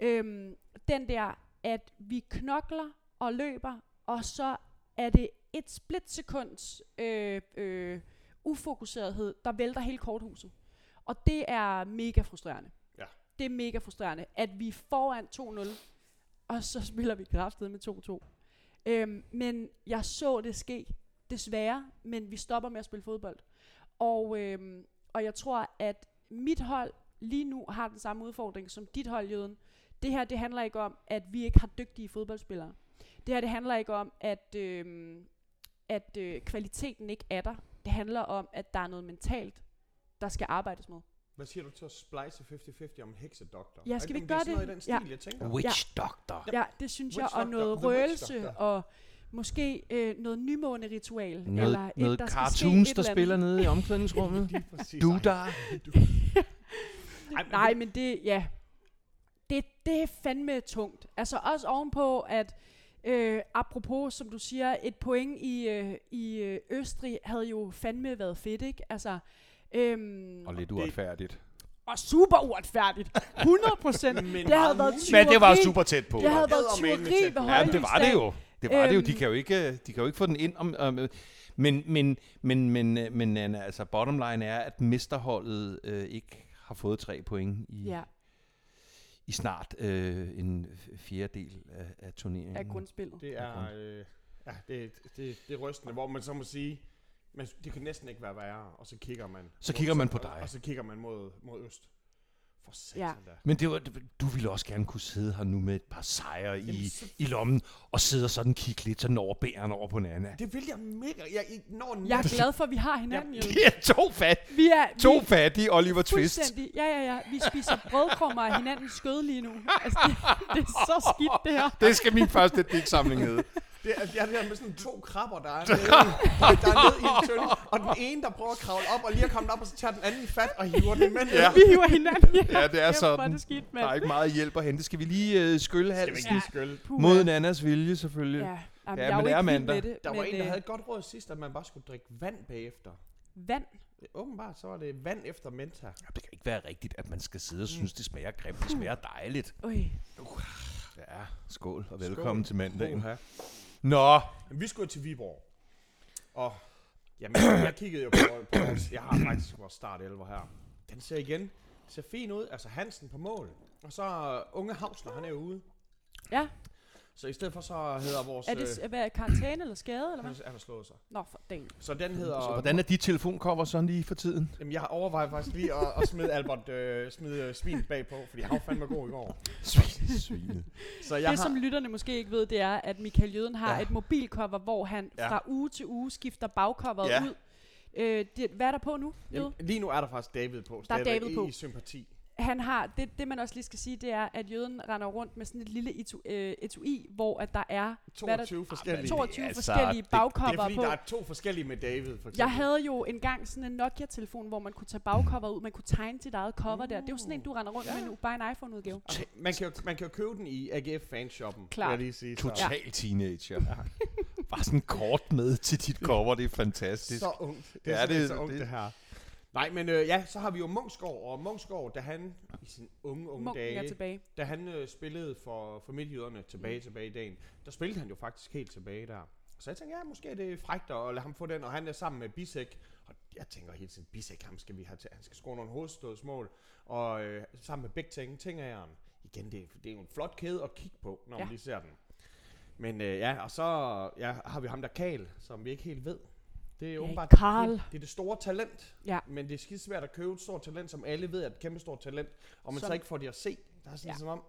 Øhm, den der, at vi knokler og løber, og så er det et splitsekunds øh, øh, ufokuserethed, der vælter hele korthuset. Og det er mega frustrerende. Ja. Det er mega frustrerende, at vi foran 2-0, og så spiller vi kraftet med 2-2. Øhm, men jeg så det ske, desværre, men vi stopper med at spille fodbold. Og, øhm, og jeg tror, at mit hold lige nu har den samme udfordring som dit hold, Jøden. Det her, det handler ikke om, at vi ikke har dygtige fodboldspillere. Det her, det handler ikke om, at, øhm, at øh, kvaliteten ikke er der. Det handler om, at der er noget mentalt, der skal arbejdes med. Hvad siger du til at splice 50-50 om en heksedoktor? Ja, skal vi Om gøre det? er sådan det? noget i den Ja. stil, jeg tænker. Witch Doctor. Ja, det synes jeg, Witch og noget røgelse, og måske øh, noget nymåne-ritual. eller Noget, et, noget der skal cartoons, et der eller spiller andet. nede i omklædningsrummet. Du der. Nej, men det, ja. Det, det er fandme tungt. Altså også ovenpå, at øh, apropos, som du siger, et point i, øh, i øh, Østrig havde jo fandme været fedt, ikke? Altså, øhm, Og lidt det- uretfærdigt. og super uretfærdigt. 100 procent. Men det havde været tyveri. Men det var super tæt på. Det havde været tyveri ved Ja, det var det jo. Det var det jo. De Øhm. kan jo ikke, de kan jo ikke få den ind om... om men, men, men, men, men, men altså, bottom line er, at mesterholdet øh, ikke har fået tre point i, Ja, i snart øh, en fjerdedel af, af turneringen. af grundspillet. Det er, øh, ja, det, det, det er rystende, hvor man så må sige, men det kan næsten ikke være værre, og så kigger man. Så kigger man på dig. Og, og så kigger man mod, mod øst. For satan Ja. da. Men det var, du ville også gerne kunne sidde her nu med et par sejre i, så- i lommen, og sidde og sådan kigge lidt sådan over bæren over på Nana. Det vil jeg mega. Jeg, jeg, når Jeg er glad for, at vi har hinanden, jo. Det er to, fat, Vi er, to vi, fattige Oliver Twist. Ja, ja, ja. Vi spiser brødkrummer af hinandens skød lige nu. Altså, det, det er så skidt, det her. Det skal min første digtsamling hedde. Det er, jeg er der med sådan to krabber, der er nede, der er nede i en tønde, og den ene, der prøver at kravle op, og lige er kommet op, og så tager den anden fat og hiver den med. Ja. Vi hiver hinanden. Ja, det er sådan. det skidt, Der er ikke meget hjælp at hente. Skal vi lige øh, skylle Skal vi halsen ikke lige skølle? Puha. mod Nannas vilje, selvfølgelig? Ja, jamen, Ja, jeg er men det er mandag. det. Der var men, en, der øh, havde et godt råd sidst, at man bare skulle drikke vand bagefter. Vand. Åbenbart, så var det vand efter menta. Ja, det kan ikke være rigtigt, at man skal sidde og synes, det smager grimt. Det smager dejligt. Øj. Ja, skål og velkommen til mandagen. Uha. Nå, Men vi skulle til Viborg. Og jamen, jeg kiggede jo på, på vores, jeg har faktisk vores start 11 her. Den ser igen, ser fin ud. Altså Hansen på mål. Og så uh, unge Havsner, han er jo ude. Ja, Så i stedet for så hedder vores... er det øh, hvad, er karantæne eller skade, eller han, hvad? han har slået sig. Nå, for den. Så den hedder... så hvordan er de telefoncover sådan lige for tiden? Jamen, jeg overvejer faktisk lige at, at smide Albert øh, smide øh, svin bagpå, fordi han var fandme god i går. Svinet. Så jeg det, har, som lytterne måske ikke ved, det er, at Michael Jøden har Ja. et mobilcover, hvor han Ja. fra uge til uge skifter bagcoveret Ja. ud. Øh, det, hvad er der på nu? Jamen, lige nu er der faktisk David på. Der er David i, på. I sympati. Han har, det, det man også lige skal sige, det er, at jøden render rundt med sådan et lille etu, øh, etui, hvor at der er hvad er der, 22 forskellige. 22 altså, forskellige det- Det er fordi, på. der er to forskellige med David, for eksempel. Jeg havde jo engang sådan en Nokia-telefon, hvor man kunne tage bagcover ud, man kunne tegne sit eget cover der. Det er jo sådan en, du render rundt med nu, bare en iPhone-udgave. Man kan, jo, man kan jo købe den i AGF fanshoppen, Klart. vil jeg lige sige. Så, Total teenager. Bare sådan kort med til dit cover, det er fantastisk. så ungt. Det er Ja, ja, det- det, så ungt, det- det, her. Nej, men øh, ja, så har vi jo Munchsgaard, og Munchsgaard, da han i sin unge, unge Munken er dage, tilbage. da han øh, spillede for, for midtjyderne tilbage, mm. tilbage i dagen, der spillede han jo faktisk helt tilbage der. Så jeg tænker, ja, måske er det frægt at lade ham få den, og han er sammen med Bisek. Og jeg tænker hele tiden, Bisek, ham skal vi have til, han skal score nogle hovedstødsmål. Og øh, sammen med begge ting, ting er igen, det, er- det er jo en flot kæde at kigge på, når. Ja. man lige ser den. Men øh, ja, og så ja, har vi ham der Karl, som vi ikke helt ved. Det er åbenbart Karl. Det, det er det store talent. Ja. Men det er skide svært at købe et stort talent, som alle ved er et kæmpe stort talent, og man Som- så ikke får det at se. Der er sådan Ja. ja. som om,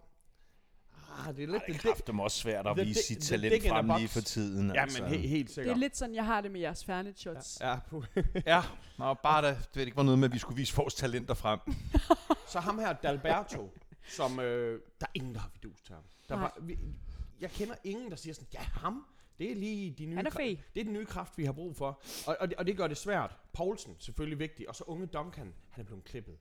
ah, det er Ej, lidt det er det, det, kraftem også svært at vise sit talent frem lige for tiden. Ja, altså. men he, helt Det sikkert. er lidt sådan, jeg har det med jeres Fernet shots. Ja, pu- Ja, Nå, bare da, det ikke var noget med, at vi skulle vise vores talenter frem. så ham her, Dalberto, som øh, der er ingen, der har vidus til ham. Der var, vi, jeg kender ingen, der siger sådan, ja, ham, det er lige de nye Han er fed. Det er den nye kraft, vi har brug for. Og, og, det, og det gør det svært. Poulsen, selvfølgelig vigtig. Og så unge Duncan, han er blevet klippet.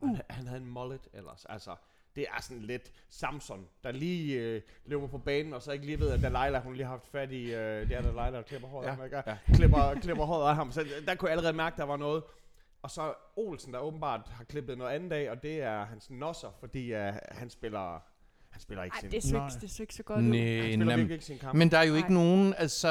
Uh. Han, han havde en mullet ellers. Altså, det er sådan lidt Samson, der lige øh, løber på banen, og så ikke lige ved, at Delilah, hun lige har haft fat i, øh, det er Delilah, der klipper håret Ja, ikke? ja. Klipper, klipper håret af ham. Så der kunne jeg allerede mærke, der var noget. Og så Olsen, der åbenbart har klippet noget andet af, og det er hans nosser, fordi uh, han spiller, han spiller ikke Ej, sin, det så, Nej. ikke, det så ikke så godt ud. Nej, han spiller nem- virkelig ikke sin kamp. Men der er jo Nej. ikke nogen, altså,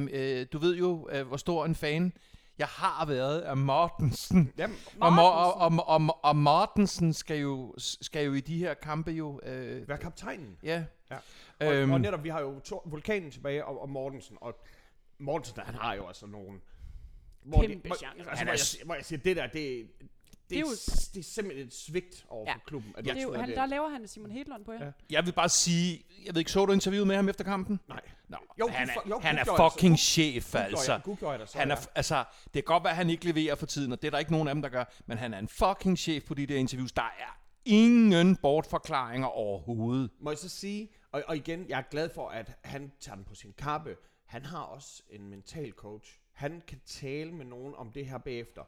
øh, øh, du ved jo, øh, hvor stor en fan jeg har været af Mortensen. Jamen, Og, Mo- og, og, og, og Mortensen skal jo, skal jo i de her kampe jo... Øh, være kaptajnen. ja. Ja. Og, Øhm, og netop, vi har jo to, Vulkanen tilbage, og, og Mortensen. Og Mortensen, han har jo altså nogen... Hvor Kæmpe hvor, chance. altså, hvor, jeg, hvor jeg siger, det der, det, det, det, er jo- det er simpelthen et svigt over Ja. for klubben. At Det er jo, han, der laver han Simon Hedlund på jer. Ja. Ja. jeg vil bare sige, jeg ved ikke, så du interviewet med ham efter kampen? Nej. Nå, Jo, han er, jo, han Gud er fucking så. chef, altså. så, Han er, ja. altså, det kan godt være, at han ikke leverer for tiden, og det er der ikke nogen af dem, der gør, men han er en fucking chef på de der interviews. Der er ingen bortforklaringer overhovedet. Må jeg så sige, og, og igen, jeg er glad for, at han tager den på sin kappe. Han har også en mental coach. Han kan tale med nogen om det her bagefter.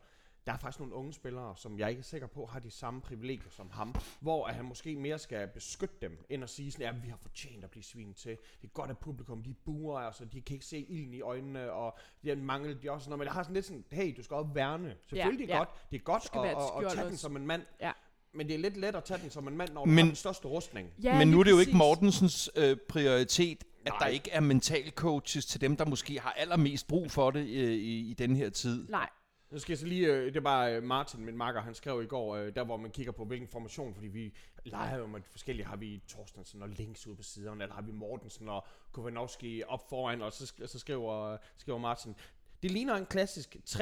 Der er faktisk nogle unge spillere, som jeg ikke er sikker på, har de samme privilegier som ham. Hvor at han måske mere skal beskytte dem, end at sige sådan, ja, vi har fortjent at blive svinet til. Det er godt, at publikum, de buer, altså, de kan ikke se ilden i øjnene, og de mangel, de også noget. Men jeg har sådan lidt sådan, hey, du skal også værne. Selvfølgelig Ja, ja, godt, det er godt skal at, at, at tage den som en mand. Ja. Men det er lidt let at tage den som en mand, når du Men- har den største rustning. Ja, men nu er det jo præcis. ikke Mortensens øh, prioritet, at Nej. der ikke er mental coaches til dem, der måske har allermest brug for det øh, i, i den her tid. Nej, Nu skal jeg så lige, øh, det er bare øh, Martin, min makker, han skrev i går, øh, der hvor man kigger på hvilken formation, fordi vi leger jo med forskellige, har vi Torstensen og Links ude på siderne, eller har vi Mortensen og Kovanovski op foran, og så, så skriver, skriver Martin, det ligner en klassisk 3-2-2-1-2-2-1-1.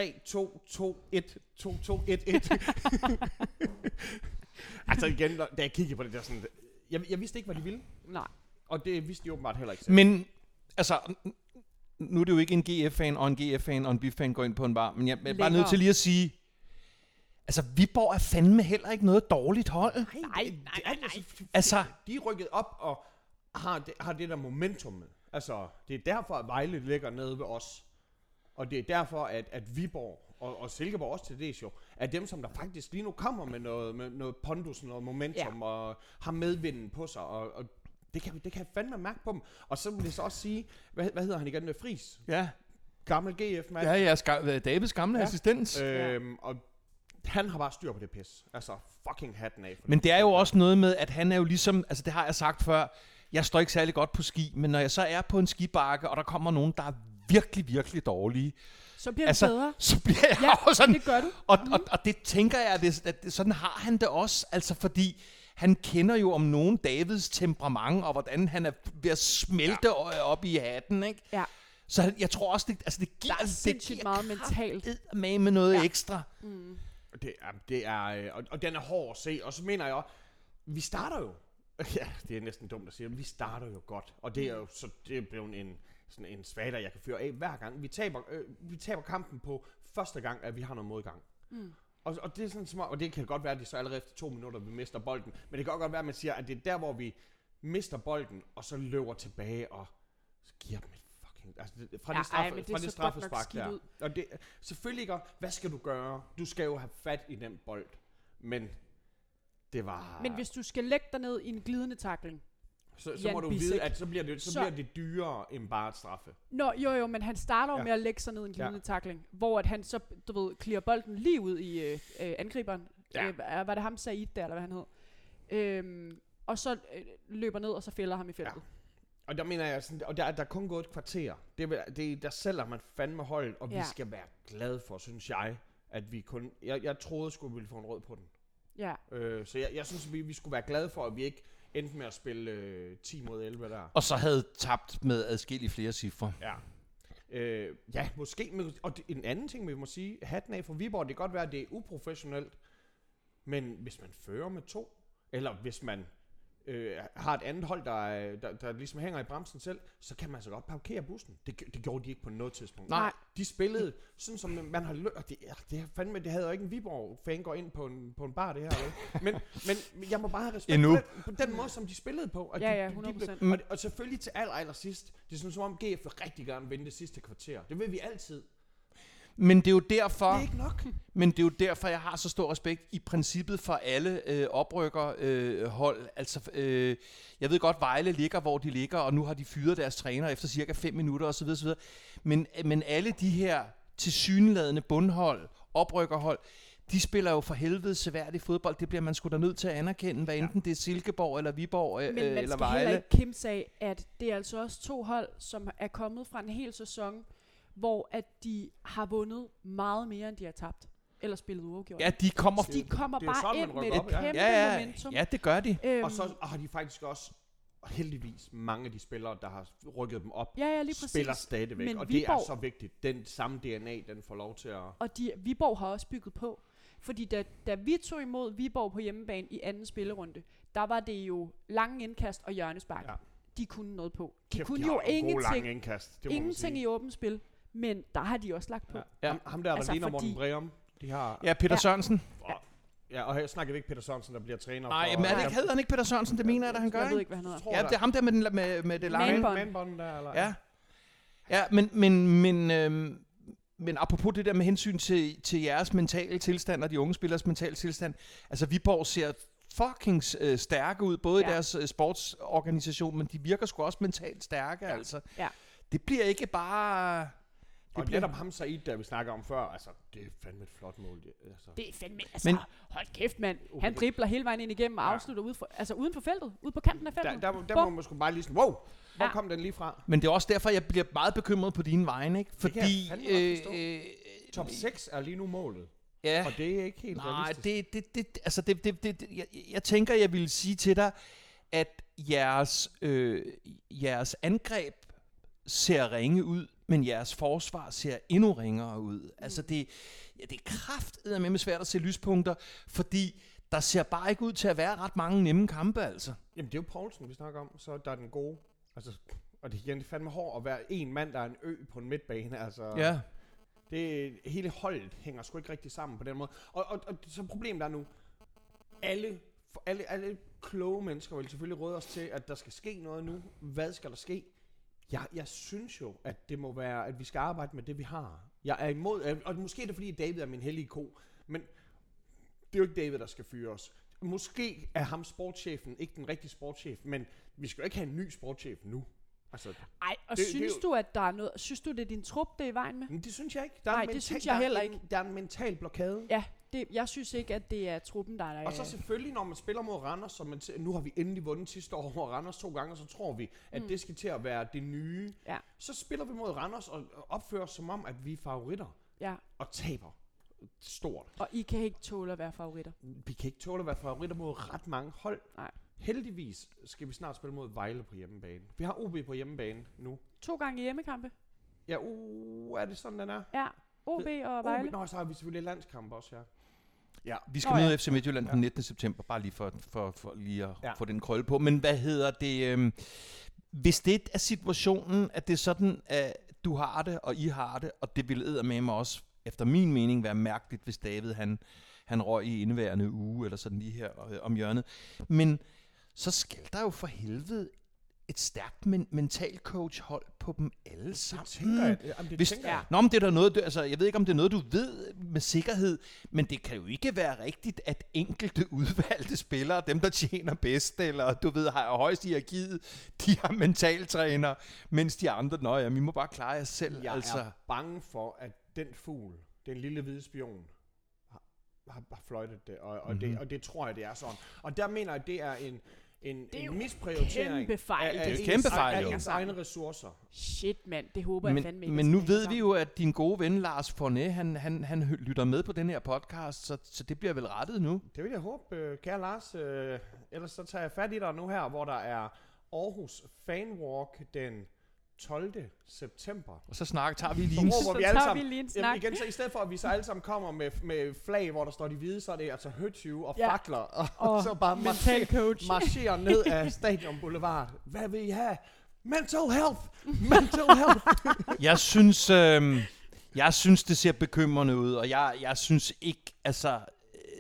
altså igen, da jeg kiggede på det, der sådan, jeg, jeg vidste ikke, hvad de ville, nej. og det vidste de åbenbart heller ikke selv. Men, altså, nu er det jo ikke en GF-fan og en GF-fan og en BIF-fan går ind på en bar, men jeg er bare nødt til lige at sige, altså, Viborg er fandme heller ikke noget dårligt hold. Nej, nej, nej, nej. Altså, de er rykket op og har det, har det der momentum med. Altså, det er derfor, at Vejle ligger nede ved os. Og det er derfor, at, at Viborg og, og Silkeborg også til det jo, er dem, som der faktisk lige nu kommer med noget, med noget pondus, noget momentum, ja. og har medvinden på sig, og, og det kan, det kan jeg fandme mærke på dem. Og så vil jeg så også sige, hvad, hvad hedder han igen? Fris. ja, Gammel GF-mand. ja, ja ska- Davids gamle Ja. assistent. Øhm, og han har bare styr på det pis. Altså, fucking hatten af. For Men det er jo også noget med, at han er jo ligesom, altså det har jeg sagt før, jeg står ikke særlig godt på ski, men når jeg så er på en skibakke, og der kommer nogen, der er virkelig, virkelig dårlige, Så bliver altså, det bedre. så bliver jeg Ja, sådan, det gør du. og, og, og det tænker jeg, at, det, at sådan har han det også, altså fordi han kender jo om nogen Davids temperament, og hvordan han er ved at smelte ja. op i hatten, ikke? Ja. Så jeg tror også, det, altså det giver, Der er det sindssygt giver meget mentalt. med med noget Ja. ekstra. Det er, det er øh, og, og den er hård at se, og så mener jeg også, vi starter jo, ja, det er næsten dumt at sige, men vi starter jo godt, og det er jo, så det er blevet en, sådan en svater, jeg kan føre af hver gang. Vi taber, øh, vi taber kampen på første gang, at vi har noget modgang. Mm. Og, og det er sådan om, og det kan godt være, at det så allerede efter to minutter, vi mister bolden. Men det kan godt være, at man siger, at det er der, hvor vi mister bolden, og så løber tilbage og giver dem et fucking... Altså, det, fra Ja, det, straffe, ej, det fra så det straffespark der. ud. Og det, selvfølgelig ikke, hvad skal du gøre? Du skal jo have fat i den bold. Men det var... Men hvis du skal lægge dig ned i en glidende takling. Så, så Jan må du Bisek, vide, at så bliver det, så, så- bliver det dyrere end bare et straffe. Nå, jo jo, men han starter jo Ja. med at lægge sig ned i en glidende Ja. ja. takling, hvor at han så, du ved, clear bolden lige ud i øh, øh, angriberen. Ja. Ja. Øh, var det ham Said der, eller hvad han hed? Øhm, og så øh, løber ned, og så fælder ham i feltet. Og der mener jeg sådan, og der, der er kun gået et kvarter. Det, det, der sælger man fandme holdet, og ja. Ja. vi skal være glade for, synes jeg, at vi kun... Jeg, jeg troede sgu, vi ville få en rød på den. Ja. Øh, så jeg, jeg synes, vi, vi skulle være glade for, at vi ikke endte med at spille øh, 10 mod 11 der. Og så havde tabt med adskillige flere cifre. Ja. Øh, ja, måske. Og det, en anden ting, vi må sige, hatten af for Viborg, det kan godt være, at det er uprofessionelt, men hvis man fører med to, eller hvis man øh, har et andet hold, der, er- der, der ligesom hænger i bremsen selv, så kan man så godt parkere bussen. Det, det gjorde de ikke på noget tidspunkt. Nej. De spillede sådan, som man har lyst. Det, ja, det, fandme, det havde jo ikke en Viborg-fan går ind på en, på en bar, det her. Men, men jeg må bare have respekt Endnu. for den, på den måde, som de spillede på. At Ja, de, ja, de- de 100%. blev- og, og selvfølgelig til aller, aller sidst, det er sådan som om GF rigtig gerne vinde det sidste kvarter. Det vil vi altid. Men det er jo derfor... Det er ikke nok. Men det er jo derfor, jeg har så stor respekt i princippet for alle øh, oprykkerhold. Øh, hold. altså, øh, jeg ved godt, Vejle ligger, hvor de ligger, og nu har de fyret deres træner efter cirka 5 minutter osv. osv. Men, men alle de her tilsyneladende bundhold, oprykkerhold, de spiller jo for helvede seværdig fodbold. Det bliver man sgu da nødt til at anerkende, hvad enten det er Silkeborg eller Viborg øh, Men man eller skal Vejle. heller ikke kimse af, at det er altså også to hold, som er kommet fra en hel sæson, hvor at de har vundet meget mere, end de har tabt. Eller spillet uafgjort. Ja, de kommer... de kommer det er jo bare sådan, man ind med rykker et op, ja. kæmpe Ja, ja, momentum. ja, det gør de. Øhm, Og så har de faktisk også, heldigvis, mange af de spillere, der har rykket dem op, ja, ja, lige præcis. spiller stadigvæk. Men og det er Viborg- så vigtigt. Den samme DNA, den får lov til at... Og de, Viborg har også bygget på. Fordi da, da vi tog imod Viborg på hjemmebane i anden spillerunde, der var det jo lange indkast og hjørnespark. Ja. De kunne noget på. De Kæft, kunne de jo gode lange ingenting, indkast. Det må man ingenting sige. i åbent spil. Men der har de også lagt på. Ja. Ja. Ham, ham der, der Altså, ligner Morten Breum, de har... Ja, Peter Ja. Sørensen. Ja, og her snakker vi ikke Peter Sørensen, der bliver træner Nej, for... men er det ikke, hedder han ikke Peter Sørensen? Det mener jeg, at han gør, Jeg ved ikke? ikke, hvad han hedder. Ja, det er ham der med, den, med, med det lange. Man- Manbånden der, eller? Ja. Ja, men, men, men, øhm, men apropos det der med hensyn til, til jeres mentale tilstand og de unge spillers mentale tilstand. Altså, Viborg ser fucking øh, stærke ud, både ja. i deres øh, sportsorganisation, men de virker sgu også mentalt stærke, ja. altså. Ja. Det bliver ikke bare... Det Og bliver, netop ham Said, der vi snakker om før, altså, det er fandme et flot mål. Det, altså. Det er fandme, altså, Men- hold kæft, mand. Okay. Han dribler hele vejen ind igennem og Ja. afslutter ude for, altså uden for feltet, ude på kanten af Der, feltet. der, der Bum. må man sgu bare lige sådan, wow, hvor Ja. kom den lige fra? men det er også derfor, jeg bliver meget bekymret på dine vegne, ikke? kan jeg Fordi... fandme godt forstå. øh, Top 6 er lige nu målet, ja. og det er ikke helt Nej, realistisk. det, det, det, altså det, det, det, det jeg, jeg tænker, jeg vil sige til dig, at jeres, øh, jeres angreb ser ringe ud, men jeres forsvar ser endnu ringere ud. Altså det, ja, det er kraftedet med svært at se lyspunkter, fordi der ser bare ikke ud til at være ret mange nemme kampe, altså. Jamen, det er jo Poulsen, vi snakker om, så der er den gode. Altså, og det igen det er fandme hårdt at være en mand, der er en ø på en midtbane. Altså, Ja. det, hele holdet hænger sgu ikke rigtig sammen på den måde. Og, og, og så problemet er nu, alle, for alle, alle kloge mennesker vil selvfølgelig råde os til, at der skal ske noget nu. Hvad skal der ske? Jeg, jeg synes jo, at det må være, at vi skal arbejde med det, vi har. Jeg er imod, og måske er det fordi, David er min hellige ko, men det er jo ikke David, der skal fyre os. Måske er ham sportschefen ikke den rigtige sportschef, men vi skal jo ikke have en ny sportschef nu. Altså, Ej, og Det- det, det synes jo- du, at der er noget, synes du, det er din trup, det er i vejen med? men det synes jeg ikke. Der er Nej, det synes jeg er heller ikke. Der er en mental blokade. Ja, det, jeg synes ikke, at det er truppen, der er... Og så selvfølgelig, når man spiller mod Randers, som man nu har vi endelig vundet sidste år over Randers to gange, så tror vi, at mm. det skal til at være det nye. Ja. Så spiller vi mod Randers og og opfører os som om, at vi er favoritter Ja, og taber stort. og I kan ikke tåle at være favoritter. Vi kan ikke tåle at være favoritter mod ret mange hold. Nej. Heldigvis skal vi snart spille mod Vejle på hjemmebane. Vi har OB på hjemmebane nu. To gange hjemmekampe. Ja, uh, er det sådan, den er? Ja, OB og Vejle. OB, nå, så har vi selvfølgelig landskamp også, ja. Ja, Vi skal Nå ja. møde FC Midtjylland den 19. september, bare lige for, for, for lige at Ja. ja. få den krølle på. Men hvad hedder det? øhm, hvis det er situationen, at det er sådan, at du har det, og I har det, og det ville med mig også, efter min mening, være mærkeligt, hvis David han, han røg i indeværende uge, eller sådan lige her øh, om hjørnet. Men så skal der jo for helvede et stærkt men- mental coach hold på dem alle sammen. tænker jeg. Jamen, det Hvis, tænker jeg. Nå, men det er der noget, du- altså, jeg ved ikke, om det er noget, du ved med sikkerhed, men det kan jo ikke være rigtigt, at enkelte udvalgte spillere, dem der tjener bedst, eller du ved, har højst i hierarkiet, de har mentaltræner, mens de andre, nå ja, vi må bare klare jer selv. Jeg altså. er bange for, at den fugl, den lille hvide spion, har, har, har fløjtet det og, og, mm-hmm. det, og det tror jeg, det er sådan. Og der mener jeg, det er en, en, er jo en misprioritering kæmpe fejl, af, af, det. Det er kæmpe fejl, af, af ens egne ressourcer. Shit, mand. Det håber jeg fandme ikke. Men, men nu det ved vi jo, at din gode ven Lars Forné, han, han, han lytter med på den her podcast, så, så det bliver vel rettet nu. Det vil jeg håbe, øh, kære Lars. Øh, ellers så tager jeg fat i dig nu her, hvor der er Aarhus Fanwalk den 12. september. Og så snak, tager vi lige Så en... Så vi alle sammen. vi lige en Jamen, snak. igen, så i stedet for, at vi så alle sammen kommer med, med flag, hvor der står de hvide, så er det altså høtyve og Ja. fakler, og, Og så bare marcher, coach. marcherer ned af Stadion Boulevard. Hvad vil I have? Mental health! Mental health! Jeg synes, øh, jeg synes, det ser bekymrende ud, og jeg, jeg synes ikke, altså,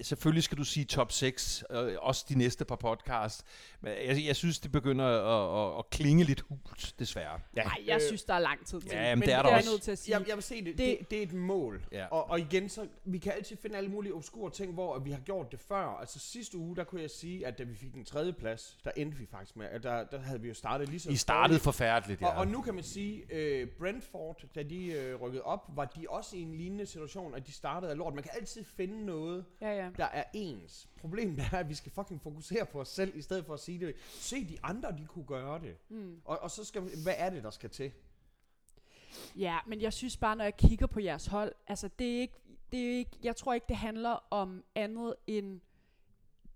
selvfølgelig skal du sige top 6, øh, også de næste par podcast, men jeg, jeg synes, det begynder at, at, at klinge lidt hult, desværre. Ja, Nej, jeg øh, synes, der er lang tid til. Ja, men men det er det der er jeg også. nødt til at sige. Jeg, jeg vil se det. det. Det- er et mål. Ja. Og, og igen, så vi kan altid finde alle mulige obskure ting, hvor vi har gjort det før. Altså sidste uge, der kunne jeg sige, at da vi fik den tredje plads, der endte vi faktisk med, at der, der havde vi jo startet lige så I startede forfærdeligt, ja. Og, og nu kan man sige, øh, Brentford, da de øh, rykkede op, var de også i en lignende situation, at de startede af lort. Man kan altid finde noget, Ja, ja. Der er ens. Problemet er, at vi skal fucking fokusere på os selv, i stedet for at sige det. Se de andre, de kunne gøre det. Mm. Og, og så skal hvad er det, der skal til? Ja, men jeg synes bare, når jeg kigger på jeres hold, altså det er ikke, det er ikke, jeg tror ikke, det handler om andet end,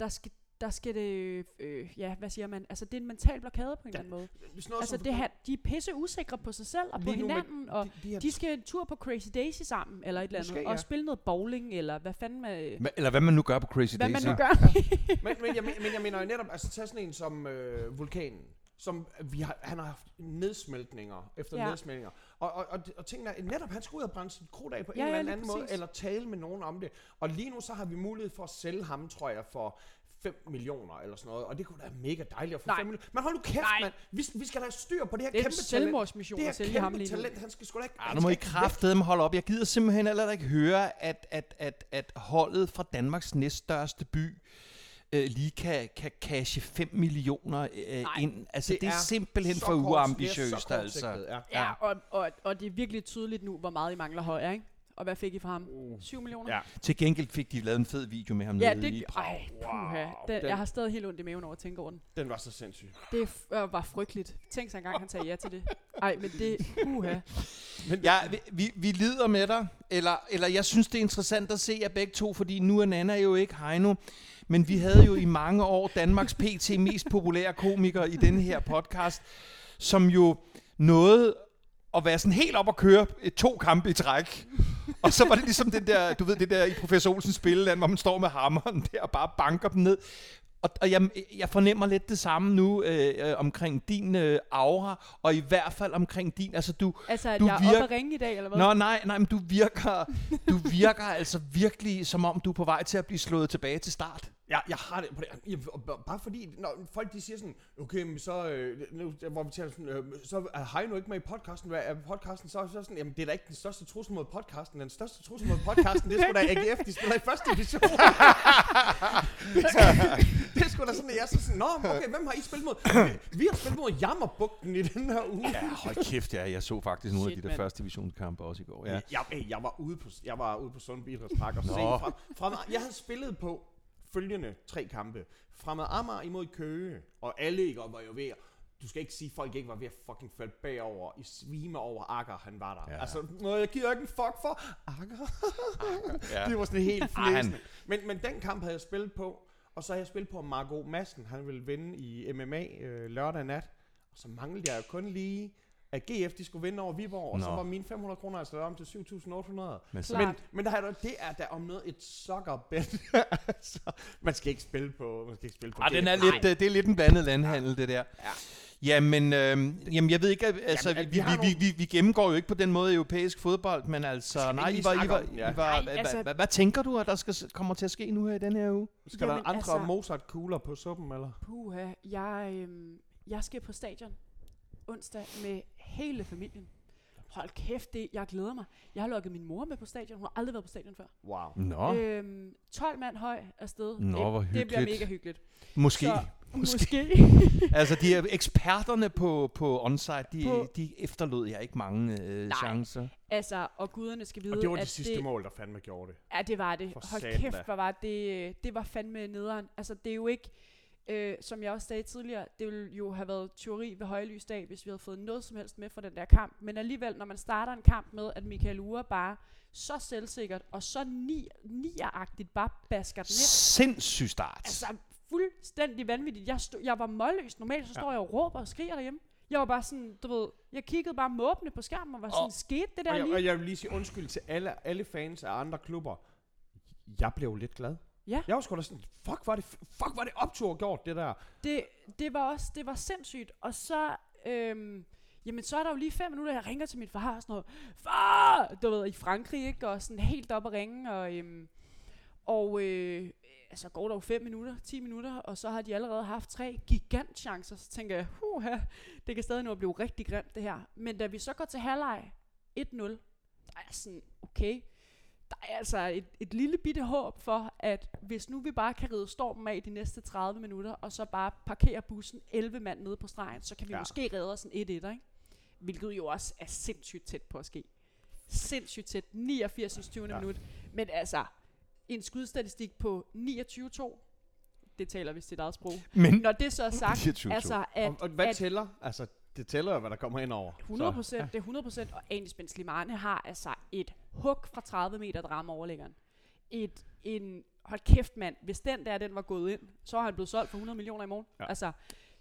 der skal, der skal det, øh, ja, hvad siger man, altså det er en mental blokade på en Ja, eller anden måde. Hvis noget Altså det her, de er pisse usikre på sig selv og på med hinanden, og de, de de skal en tur på Crazy Daisy sammen, eller et eller andet, Måske, og ja. spille noget bowling, eller hvad fanden med, Hva- Eller hvad man nu gør på Crazy hvad man Daisy. nu gør. men, men, jeg, men, men jeg mener jo netop, altså tag sådan en som øh, vulkanen, som vi har, han har haft nedsmeltninger efter Ja. ja. nedsmeltninger. Og, og, og, og tingene er, netop han skulle ud og brænde sit krudt af på Ja, en ja, eller anden måde, præcis. eller tale med nogen om det. Og lige nu så har vi mulighed for at sælge ham, tror jeg, for 5 millioner eller sådan noget. Og det kunne da være mega dejligt at få Nej. 5 millioner. Men hold nu kæft, mand. Vi, vi skal da have styr på det her Det er en kæmpe talent. Det at her sælge ham kæmpe lige nu. talent, han skal sgu da ikke... Ej, han nu må I kraftedeme holde op. Jeg gider simpelthen heller ikke høre, at, at, at, at holdet fra Danmarks næststørste by øh, lige kan, kan cashe 5 millioner øh, Nej, ind. Altså, det, det er, er simpelthen så for kort- det er uambitiøst, så altså. Ja. Ja, og, og, og det er virkelig tydeligt nu, hvor meget I mangler højere, ikke? Og hvad fik I fra ham? 7 millioner? Ja. Til gengæld fik de lavet en fed video med ham Ja, nede i det, Prag. ej, puha. Den, den- jeg har stadig helt ondt i maven over at tænke over den. Den var så sindssyg. Det f- øh, var frygteligt. Tænk sig engang, han tager ja til det. Ej, men det, puha. Ja, vi, vi, vi lider med dig, eller, eller jeg synes, det er interessant at se jer begge to, fordi nu er Nana jo ikke Heino, men vi havde jo i mange år Danmarks PT mest populære komiker i denne her podcast, som jo nåede at være sådan helt op at køre et, to kampe i træk. Og så var det ligesom den der, du ved, det der i Professor Olsens spilleland, hvor man står med hammeren der og bare banker dem ned. Og, og jeg, jeg fornemmer lidt det samme nu øh, øh, omkring din øh, aura, og i hvert fald omkring din, altså du, Altså, Du jeg er virker- oppe at ringe i dag, eller hvad? Nå, nej, nej, men du virker, du virker altså virkelig, som om du er på vej til at blive slået tilbage til start. Ja, jeg har det på det. Jeg, bare fordi, når folk de siger sådan, okay, men så, øh, nu, hvor vi taler sådan, øh, så er Heino ikke med i podcasten. Hvad er podcasten? Så, så sådan, jamen det er da ikke den største trussel mod podcasten. Den største trussel mod podcasten, det er sgu da AGF, de spiller i første division. det, er sgu, det er sgu da sådan, at jeg er så sådan, nå, okay, hvem har I spillet mod? Vi, vi har spillet mod Jammerbugten i den her uge. Ja, hold kæft, ja. Jeg så faktisk nogle af de der mand. første divisionskampe også i går. Ja. Jeg, hey, jeg, var ude på, jeg var ude på Sundby Idrætspark og se fra, fra, jeg havde spillet på følgende tre kampe. Fremad Amager imod Køge, og alle ikke var jo ved du skal ikke sige, at folk ikke var ved at fucking falde bagover i svime over Akker, han var der. Ja. Altså, nå, jeg giver ikke en fuck for Akker. Ja. det var sådan helt flæsende. Men, men den kamp havde jeg spillet på, og så havde jeg spillet på Margot Madsen. Han ville vinde i MMA øh, lørdag nat. Og så manglede jeg jo kun lige, at GF de skulle vinde over Viborg, og så Nå. var mine 500 kroner altså om til 7.800. Men så. Men, men der er, der- det er der om noget et soccerbet. altså, man skal ikke spille på, man skal ikke spille på ah, GF. den er lidt, øh, det er lidt en blandet landhandel, det der. Ja. Jamen, øh, jamen, jeg ved ikke, altså, Jamen, vi vi, vi, vi, vi, gennemgår jo ikke på den måde europæisk fodbold, men altså, nej, I var, I var? Ja. I var, Nej, hvad, altså- hvad, hvad tænker du, at der skal, kommer til at ske nu her i den her uge? Skal Jamen, der andre altså- Mozart-kugler på suppen, eller? Puha, jeg, øhm, jeg skal på stadion onsdag med hele familien. Hold kæft, det, jeg glæder mig. Jeg har lukket min mor med på stadion. Hun har aldrig været på stadion før. Wow. Nå, øh, Øhm, 12 mand høj afsted. Nå, det, hvor Det bliver hyggeligt. mega hyggeligt. måske. Så, måske. altså, de er eksperterne på, på onsite, de, På- de efterlod jeg ikke mange øh, Nej. chancer. altså, og guderne skal vide, Og det var at det sidste mål, der fandme gjorde det. Ja, det var det. For Hold kæft, hvor var det, det var fandme nederen. Altså, det er jo ikke, øh, som jeg også sagde tidligere, det ville jo have været teori ved højlysdag, hvis vi havde fået noget som helst med fra den der kamp. Men alligevel, når man starter en kamp med, at Michael Ure bare så selvsikkert og så ni, nieragtigt bare basker den ind. Sindssyg start. Altså, fuldstændig vanvittigt. Jeg, stod, jeg var målløs. Normalt så står jeg og råber og skriger derhjemme. Jeg var bare sådan, du ved, jeg kiggede bare måbende på skærmen og var sådan, Og- skete det der Og jeg, lige? og jeg vil lige sige undskyld til alle, alle fans af andre klubber. Jeg blev lidt glad. Ja. Jeg var sgu da sådan, fuck var det, fuck var det optur gjort, det der. det, det var også, det var sindssygt. Og så, øhm, jamen så er der jo lige fem minutter, jeg ringer til mit far og sådan noget, far, du ved, i Frankrig, ikke? Og sådan helt op at ringe, og, øhm, og øh, altså går der jo fem minutter, 10 minutter, og så har de allerede haft tre gigantchancer, så tænker jeg, huha, det kan stadig nå at blive rigtig grimt det her. Men da vi så går til halvleg 1-0, der er sådan, okay, der er altså et, et lille bitte håb for, at hvis nu vi bare kan ride stormen af de næste 30 minutter, og så bare parkere bussen 11 mand nede på stregen, så kan vi Ja. ja. måske redde os en 1-1, ikke? Hvilket jo også er sindssygt tæt på at ske. Sindssygt tæt. 89. 20. Ja. Ja. minut. Men altså, en skudstatistik på 29-2, det taler vi sit eget sprog. Men Når det så er sagt, 29-2. altså at, Og, og hvad at tæller? Altså, det tæller jo, hvad der kommer ind over. 100 procent, det er 100 procent, og Anis Ben Slimane har altså et hug fra 30 meter, der rammer overlæggeren. Et, en, hold kæft mand, hvis den der, den var gået ind, så var han blevet solgt for 100 millioner i morgen. Ja. Altså,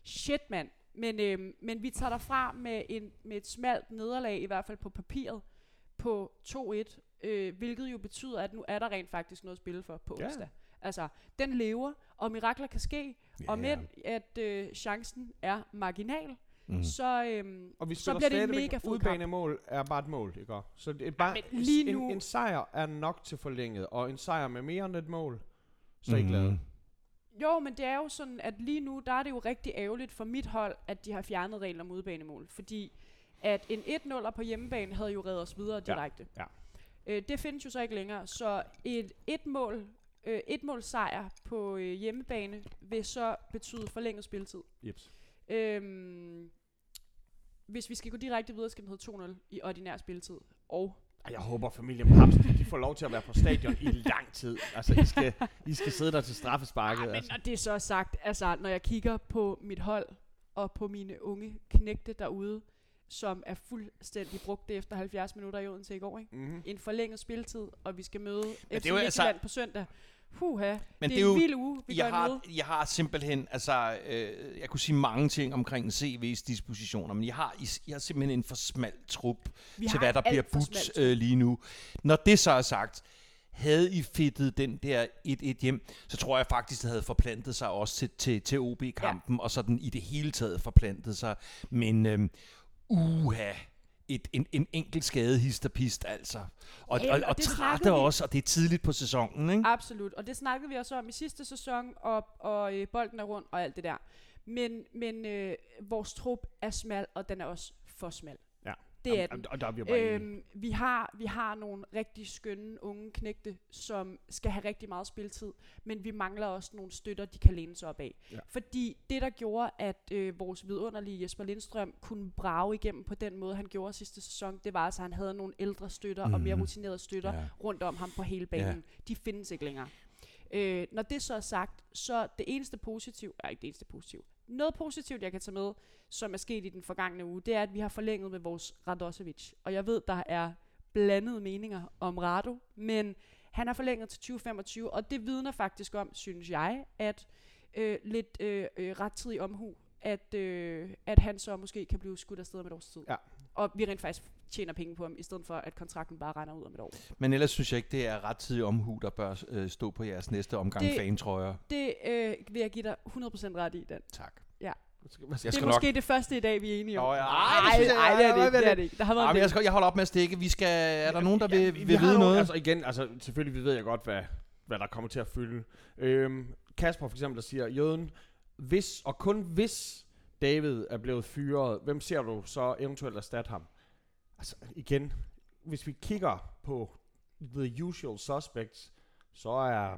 shit mand. Men, øhm, men vi tager derfra med, en, med et smalt nederlag, i hvert fald på papiret, på 2-1, øh, hvilket jo betyder, at nu er der rent faktisk noget at spille for på Ja. onsdag. Altså, den lever, og mirakler kan ske, Ja. og men at øh, chancen er marginal, Mm. mm. så, øhm, Og vi så bliver det en mega fed kamp. udbanemål er bare et mål, ikke? Så det er bare, men lige en, nu- en sejr er nok til forlænget, og en sejr med mere end et mål, så er I Mhm. glade. Jo, men det er jo sådan, at lige nu, der er det jo rigtig ærgerligt for mit hold, at de har fjernet regler om udbanemål. Fordi at en 1-0'er på hjemmebane havde jo reddet os videre Ja, direkte. ja. Øh, det findes jo så ikke længere. Så et et mål, øh, et mål sejr på øh, hjemmebane vil så betyde forlænget spilletid. Jeps. Øhm, hvis vi skal gå direkte videre, skal den hedde 2-0 i ordinær spilletid. Og Ej, Jeg håber, familien Paps, de, de får lov til at være på stadion i lang tid. Altså, I skal, I skal sidde der til straffesparket. Ah, men altså. når det er så sagt, altså når jeg kigger på mit hold og på mine unge knægte derude, som er fuldstændig brugt efter 70 minutter i Odense i går, ikke? Mm-hmm. En forlænget spilletid, og vi skal møde det FC altså- Midtjylland på søndag. Huha, Men det, det er er en jo- vild uge, vi jeg har, med. jeg har simpelthen, altså, øh, jeg kunne sige mange ting omkring CV's dispositioner, men jeg har, jeg har simpelthen en for smal trup Vi til, hvad der bliver budt øh, lige nu. Når det så er sagt, havde I fedtet den der 1-1 hjem, så tror jeg faktisk, det havde forplantet sig også til, til, til OB-kampen, ja. og så den i det hele taget forplantet sig. Men øhm, uha, et, en, en enkelt skade histerpist altså. Og, Ja, og, og og det trætte også, og det er tidligt på sæsonen, ikke? Absolut, og det snakkede vi også om i sidste sæson, og, og øh, bolden er rundt og alt det der. Men, men øh, vores trup er smal, og den er også for smal. Det er Jamen, den. Og der er vi bare. Øhm, vi, har, vi har nogle rigtig skønne unge knægte, som skal have rigtig meget spiltid, men vi mangler også nogle støtter, de kan læne sig op af. Ja. Fordi det, der gjorde, at øh, vores vidunderlige Jesper Lindstrøm kunne brage igennem på den måde, han gjorde sidste sæson, det var altså, at han havde nogle ældre støtter mm. og mere Mhm. rutinerede støtter Ja. rundt om ham på hele banen. Ja. De findes ikke længere. Øh, når det så er sagt, så det eneste positiv, er ikke det eneste positiv, noget positivt, jeg kan tage med, som er sket i den forgangne uge, det er, at vi har forlænget med vores Radosevic. Og jeg ved, der er blandede meninger om Rado, men han har forlænget til 2025, og det vidner faktisk om, synes jeg, at øh, lidt øh, øh, rettidig omhu, at, øh, at han så måske kan blive skudt afsted med et års tid. Ja. Og vi rent faktisk tjener penge på ham, i stedet for, at kontrakten bare render ud om et år. Men ellers synes jeg ikke, det er rettidig omhu, der bør øh, stå på jeres næste omgang Det- fantrøjer. Det øh, vil jeg give dig 100% ret i, Dan. Tak. Ja. Hvad skal- Det skal- Jeg er skal måske nok- det første i dag, vi er enige om. Åh, ja. Ej, det jeg- ej, det er det ikke. Det er det ikke. Der har været Ej, en men jeg, skal, jeg holder op med at stikke. Vi skal, er der nogen, der vil, vi vil har vide noget? Altså igen, altså selvfølgelig ved jeg godt, hvad, hvad der kommer til at fylde. Øhm, Kasper for eksempel, der siger, Jøden, hvis og kun hvis David er blevet fyret, hvem ser du så eventuelt erstatte ham? Altså igen, hvis vi kigger på The Usual Suspects, så er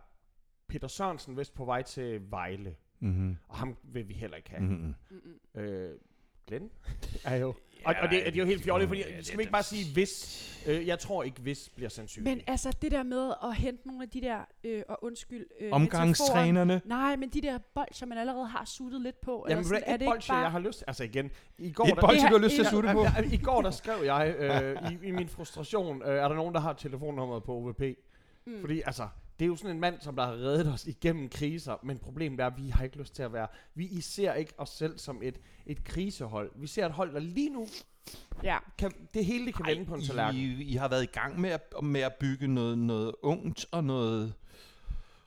Peter Sørensen vist på vej til Vejle. Mm-hmm. Og ham vil vi heller ikke have. Mm-hmm. Øh, Glenn er jo... Og, og det, det er jo helt fjollet, fordi skal vi ikke bare sige hvis? Øh, jeg tror ikke hvis bliver sandsynligt. Men altså, det der med at hente nogle af de der, øh, og undskyld, øh, Omgangstrænerne. Nej, men de der bolcher, man allerede har suttet lidt på. Jamen, eller sådan, er det ikke bolsje, jeg har lyst Altså igen, i går... Et der- Det du har lyst til at sutte på? I går der skrev jeg øh, i, i min frustration, øh, er der nogen, der har telefonnummeret på OVP? Mm. Fordi altså, det er jo sådan en mand, som der har reddet os igennem kriser, men problemet er, at vi har ikke lyst til at være... Vi I ser ikke os selv som et, et krisehold. Vi ser et hold, der lige nu... Ja, Kan, det hele det kan vende på en tallerken. I, I har været i gang med at, med at bygge noget, noget ungt og noget,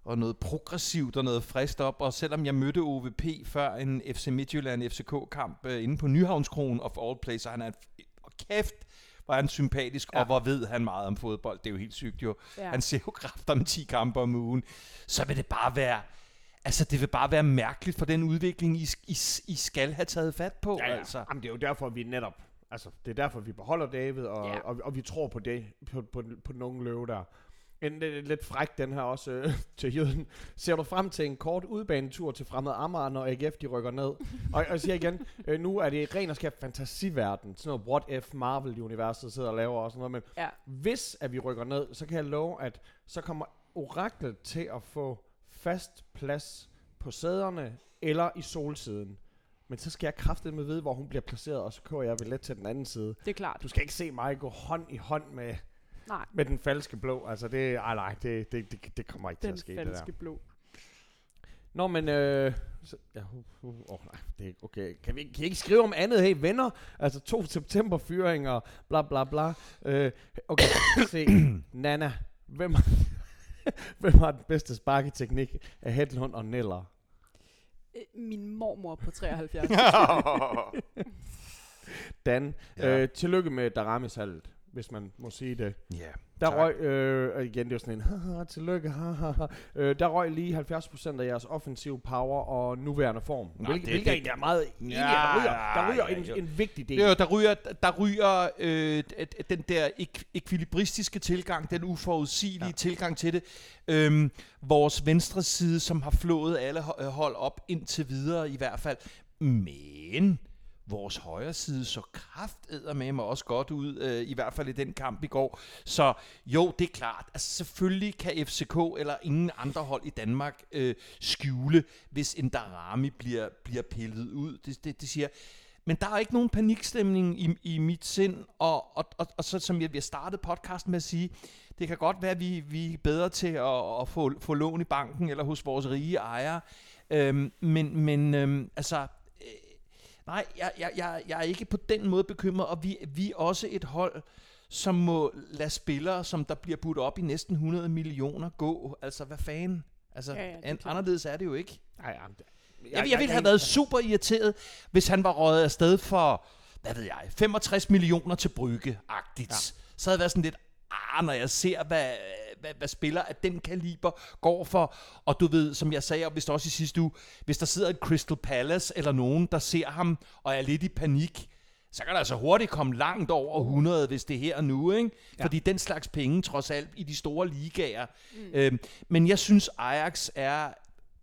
og noget progressivt og noget frist op. Og selvom jeg mødte OVP før en FC Midtjylland FCK-kamp uh, inde på Nyhavnskronen of all places, og han er en, og kæft, hvor er han sympatisk, ja. Og hvor ved han meget om fodbold. Det er jo helt sygt jo. ja. Han ser jo kraft om 10 kampe om ugen. Så vil det bare være... Altså, det vil bare være mærkeligt for den udvikling, I, I, I skal have taget fat på. Ja, ja. Altså. Jamen, det er jo derfor, vi netop... Altså, det er derfor, vi beholder David, og, Ja. og, og vi tror på det, på, på, på nogle løve der. En lidt, lidt fræk den her også øh, til jøden. Ser du frem til en kort udbanetur til fremmed Amager, når AGF de rykker ned? og, og jeg siger igen, øh, nu er det ren og skab fantasiverden. Sådan noget What If Marvel-universet sidder og laver og sådan noget. Men ja. hvis at vi rykker ned, så kan jeg love, at så kommer oraklet til at få fast plads på sæderne eller i solsiden. Men så skal jeg kraftedeme vide, hvor hun bliver placeret, og så kører jeg billet til den anden side. Det er klart. Du skal ikke se mig gå hånd i hånd med, Nej, med den falske blå. Altså det, ej, nej, det, det, det, det kommer ikke til den at ske, falske det der. blå. Nå, men... Øh, så, ja, uh, uh, oh, nej, det er okay. Kan vi, kan I ikke skrive om andet? Hey, venner. Altså 2. september fyringer, bla bla bla. Øh, okay, se. Nana. Hvem, hvem har den bedste sparketeknik af Hedlund og Neller? Øh, Min mormor på 73. Dan, Ja. ja. øh, tillykke med Darami-salget, hvis man må sige det. Ja, Der tak. røg, øh, igen, det er jo sådan en, haha, tillykke, haha. Øh, der røg lige 70% af jeres offensive power og nuværende form. Nå, Hvilket, det- hvilket det- er meget enig, Ja, der ryger, der ryger ja, en, jo. en vigtig del. Det jo, der ryger, der ryger øh, den der ek- ekvilibristiske tilgang, den uforudsigelige ja. Tilgang til det. Øhm, vores venstre side, som har flået alle ho- hold op indtil videre i hvert fald. Men vores højre side så kraftedet med mig også godt ud, øh, i hvert fald i den kamp i går. Så jo, det er klart. Altså selvfølgelig kan FCK eller ingen andre hold i Danmark øh, skjule, hvis en Darami bliver, bliver pillet ud. Det, det, det siger men der er ikke nogen panikstemning i, i mit sind, og, og, og, og så som jeg, har startet podcasten med at sige, det kan godt være, at vi, vi er bedre til at, at få, få lån i banken eller hos vores rige ejere, øhm, men, men øhm, altså, nej, jeg, jeg, jeg, jeg er ikke på den måde bekymret, og vi, vi er også et hold, som må lade spillere, som der bliver budt op i næsten 100 millioner, gå. Altså, hvad fanden? Altså, Ja, ja, er an, anderledes er det jo ikke. Ej, ja, det, Jeg, jeg ville have været super irriteret, hvis han var røget afsted for, hvad ved jeg, 65 millioner til Brygge-agtigt. Ja. Så havde jeg været sådan lidt, ah, når jeg ser, hvad, hvad, hvad spiller af den kaliber går for. Og du ved, som jeg sagde, og hvis også i sidste uge, hvis der sidder et Crystal Palace eller nogen, der ser ham og er lidt i panik, så kan der altså hurtigt komme langt over 100, hvis det er her og nu, ikke? Ja. Fordi den slags penge, trods alt, i de store ligaer. Mm. Øhm, men jeg synes, Ajax er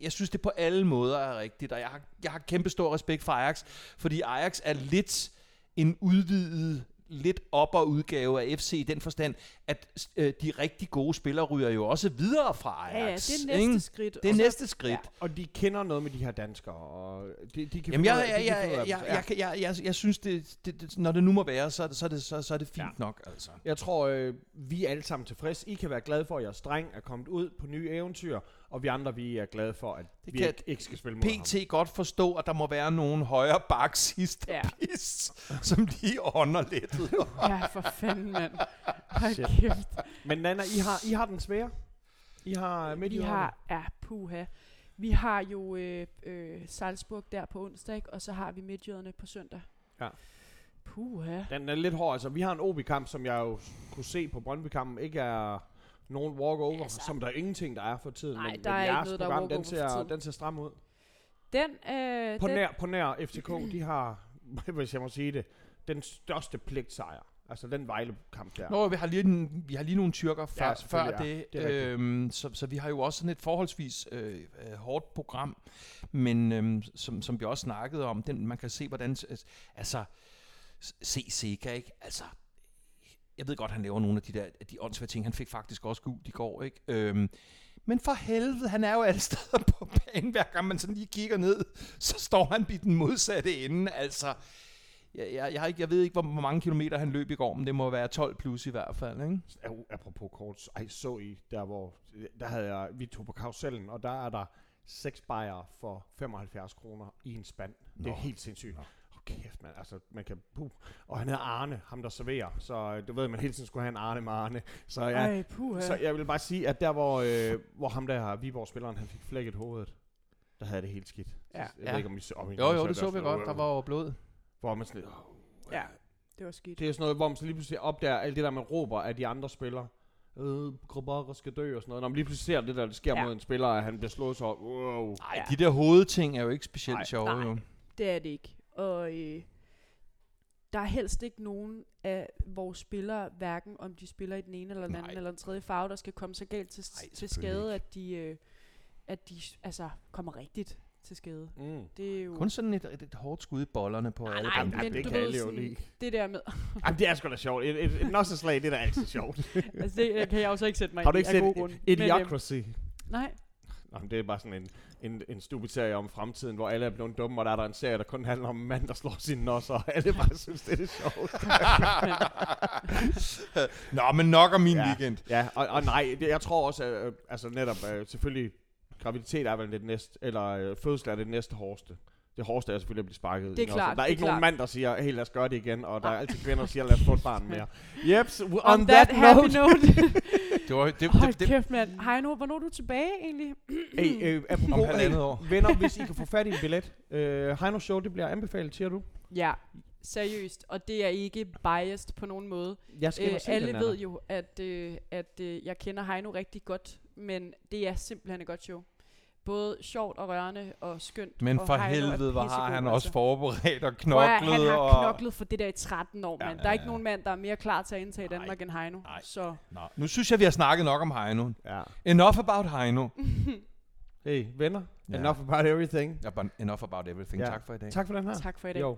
jeg synes, det på alle måder er rigtigt, og jeg har, jeg har kæmpe stor respekt for Ajax, fordi Ajax er lidt en udvidet, lidt opper udgave af FC i den forstand, at øh, de rigtig gode spillere ryger jo også videre fra Ja, ja, Ajax. det er næste ikke? skridt. Det er Og næste skridt. Ja. Og de kender noget med de her danskere, og de, de kan Jamen, jeg, jeg, jeg, jeg, jeg, jeg, jeg, jeg, synes, det, det, det, når det nu må være, så, er det- så, er, det, så, så er det fint Ja. nok, altså. Jeg tror, øh, vi er alle sammen tilfredse. I kan være glade for, at jeres dreng er kommet ud på nye eventyr, og vi andre, vi er glade for, at Det vi kan ikke, ikke skal spille mod ham. PT godt forstå, at der må være nogen højere bak sidste Ja. som lige ånder lidt. Ja, for fanden, mand. Hold. Kæft. Men Nana, I har, I har den svære. I har midt i Vi har, ja, puha. Vi har jo øh, øh, Salzburg der på onsdag, ikke? og så har vi Midtjyderne på søndag. Ja. Puha. Den er lidt hård. Altså, vi har en OB-kamp, som jeg jo kunne se på Brøndby-kampen, ikke er nogen walkover, Altså. som der er ingenting, der er for tiden. Nej, men, der men er ikke noget, der er den ser, tiden. den ser stram ud. Den, øh, På den, nær, på nær FCK, de har, hvis jeg må sige det, den største pligtsejr. Altså den Vejle-kamp der. Nå, vi har lige, en, vi har lige nogle tyrker før, Ja, før det, ja. Det er øhm, så, så vi har jo også sådan et forholdsvis øh, øh, hårdt program, men øhm, som, som vi også snakkede om, den, man kan se, hvordan, altså, se Sega, ikke? Altså, jeg ved godt, han laver nogle af de der de åndssvage ting. Han fik faktisk også gult i går, ikke? Øhm, men for helvede, han er jo alle steder på banen. Hver gang man sådan lige kigger ned, så står han i den modsatte ende. Altså, jeg, jeg, jeg, har ikke, jeg ved ikke, hvor, hvor mange kilometer han løb i går, men det må være 12 plus i hvert fald, ikke? Apropos kort, ej, så I der, hvor der havde jeg, vi tog på karusellen, og der er der seks bajer for 75 kroner i en spand. Det er Nå. helt sindssygt. Åh, kæft, man. Altså, man kan... Puh. Og han hedder Arne, ham der serverer. Så øh, du ved, man hele tiden skulle have en Arne med Arne. Så, ja, Ej, puha. så jeg vil bare sige, at der, hvor, øh, hvor ham der, Viborg-spilleren, han fik flækket hovedet, der havde det helt skidt. Ja. Jeg Ja. ved ikke, om I så, om I Jo, jo, så det så vi godt. Der var jo blod. Hvor man sådan lidt, åh, Ja, det var skidt. det er sådan noget, hvor man så lige pludselig opdager alt det der, man råber af de andre spillere. Øh, Grabara skal dø og sådan noget. Når man lige pludselig ser det der, der sker Ja. mod en spiller, at han bliver slået så, wow. Ej, Ja. de der hovedting er jo ikke specielt sjove, Nej. jo. Det er det ikke. Og øh, der er helst ikke nogen af vores spillere, hverken om de spiller i den ene eller den anden Nej. eller den tredje farve, der skal komme så galt til, Nej, til skade, at de, øh, at de altså, kommer rigtigt til skade. Mm. Det er jo... Kun sådan et, et, et hårdt skud i bollerne på Nej, alle nej, men det kan alle jo sådan- lide. det der med... Jamen, det er sgu da sjovt. Et, et, et nosseslag, det er da altid sjovt. altså, det kan jeg jo så ikke sætte mig Har du ikke set grunde. Idiocracy? Men, nej, Nå, men det er bare sådan en, en, en stupid serie om fremtiden, hvor alle er blevet dumme, og der er der en serie, der kun handler om en mand, der slår sine nosser, og alle bare synes, det er sjovt. Nå, men nok om min Ja. weekend. Ja, og, og nej, det, jeg tror også, at, øh, altså netop, øh, selvfølgelig, graviditet er vel det næste, eller øh, fødsel er det næste hårdeste. Det hårdeste er selvfølgelig at blive sparket. Det er klart, Der er det er ikke nogen klart. mand, der siger, hey, lad os gøre det igen, og der er Nej. altid kvinder, der siger, lad os få et barn mere. Jeps, on, on, that, happy note. Det var, det, det, Hold det, kæft, mand. Heino, hvornår er du tilbage egentlig? hey, øh, om apropos, halvandet hey, år. venner, hvis I kan få fat i en billet. Øh, Heino Show, det bliver anbefalet, siger du? Ja, seriøst. Og det er ikke biased på nogen måde. Jeg skal Øh, alle den, ved jo, at, øh, at øh, jeg kender Heino rigtig godt, men det er simpelthen et godt show. Både sjovt og rørende og skønt. men og for helvede, hvor har han altså. også forberedt og Prøv knoklet. Han har og... knoklet for det der i 13 år, Ja, mand. ja, Der er ikke ja. nogen mand, der er mere klar til at indtage Nej. Danmark end Heino. Nej. Så Nå, nu synes jeg, vi har snakket nok om Heino. Ja. Enough about Heino. Hey, venner. Ja. Enough about everything. Ja, but enough about everything. Ja. Tak for i dag. Tak for den her. tak for i dag. Jo.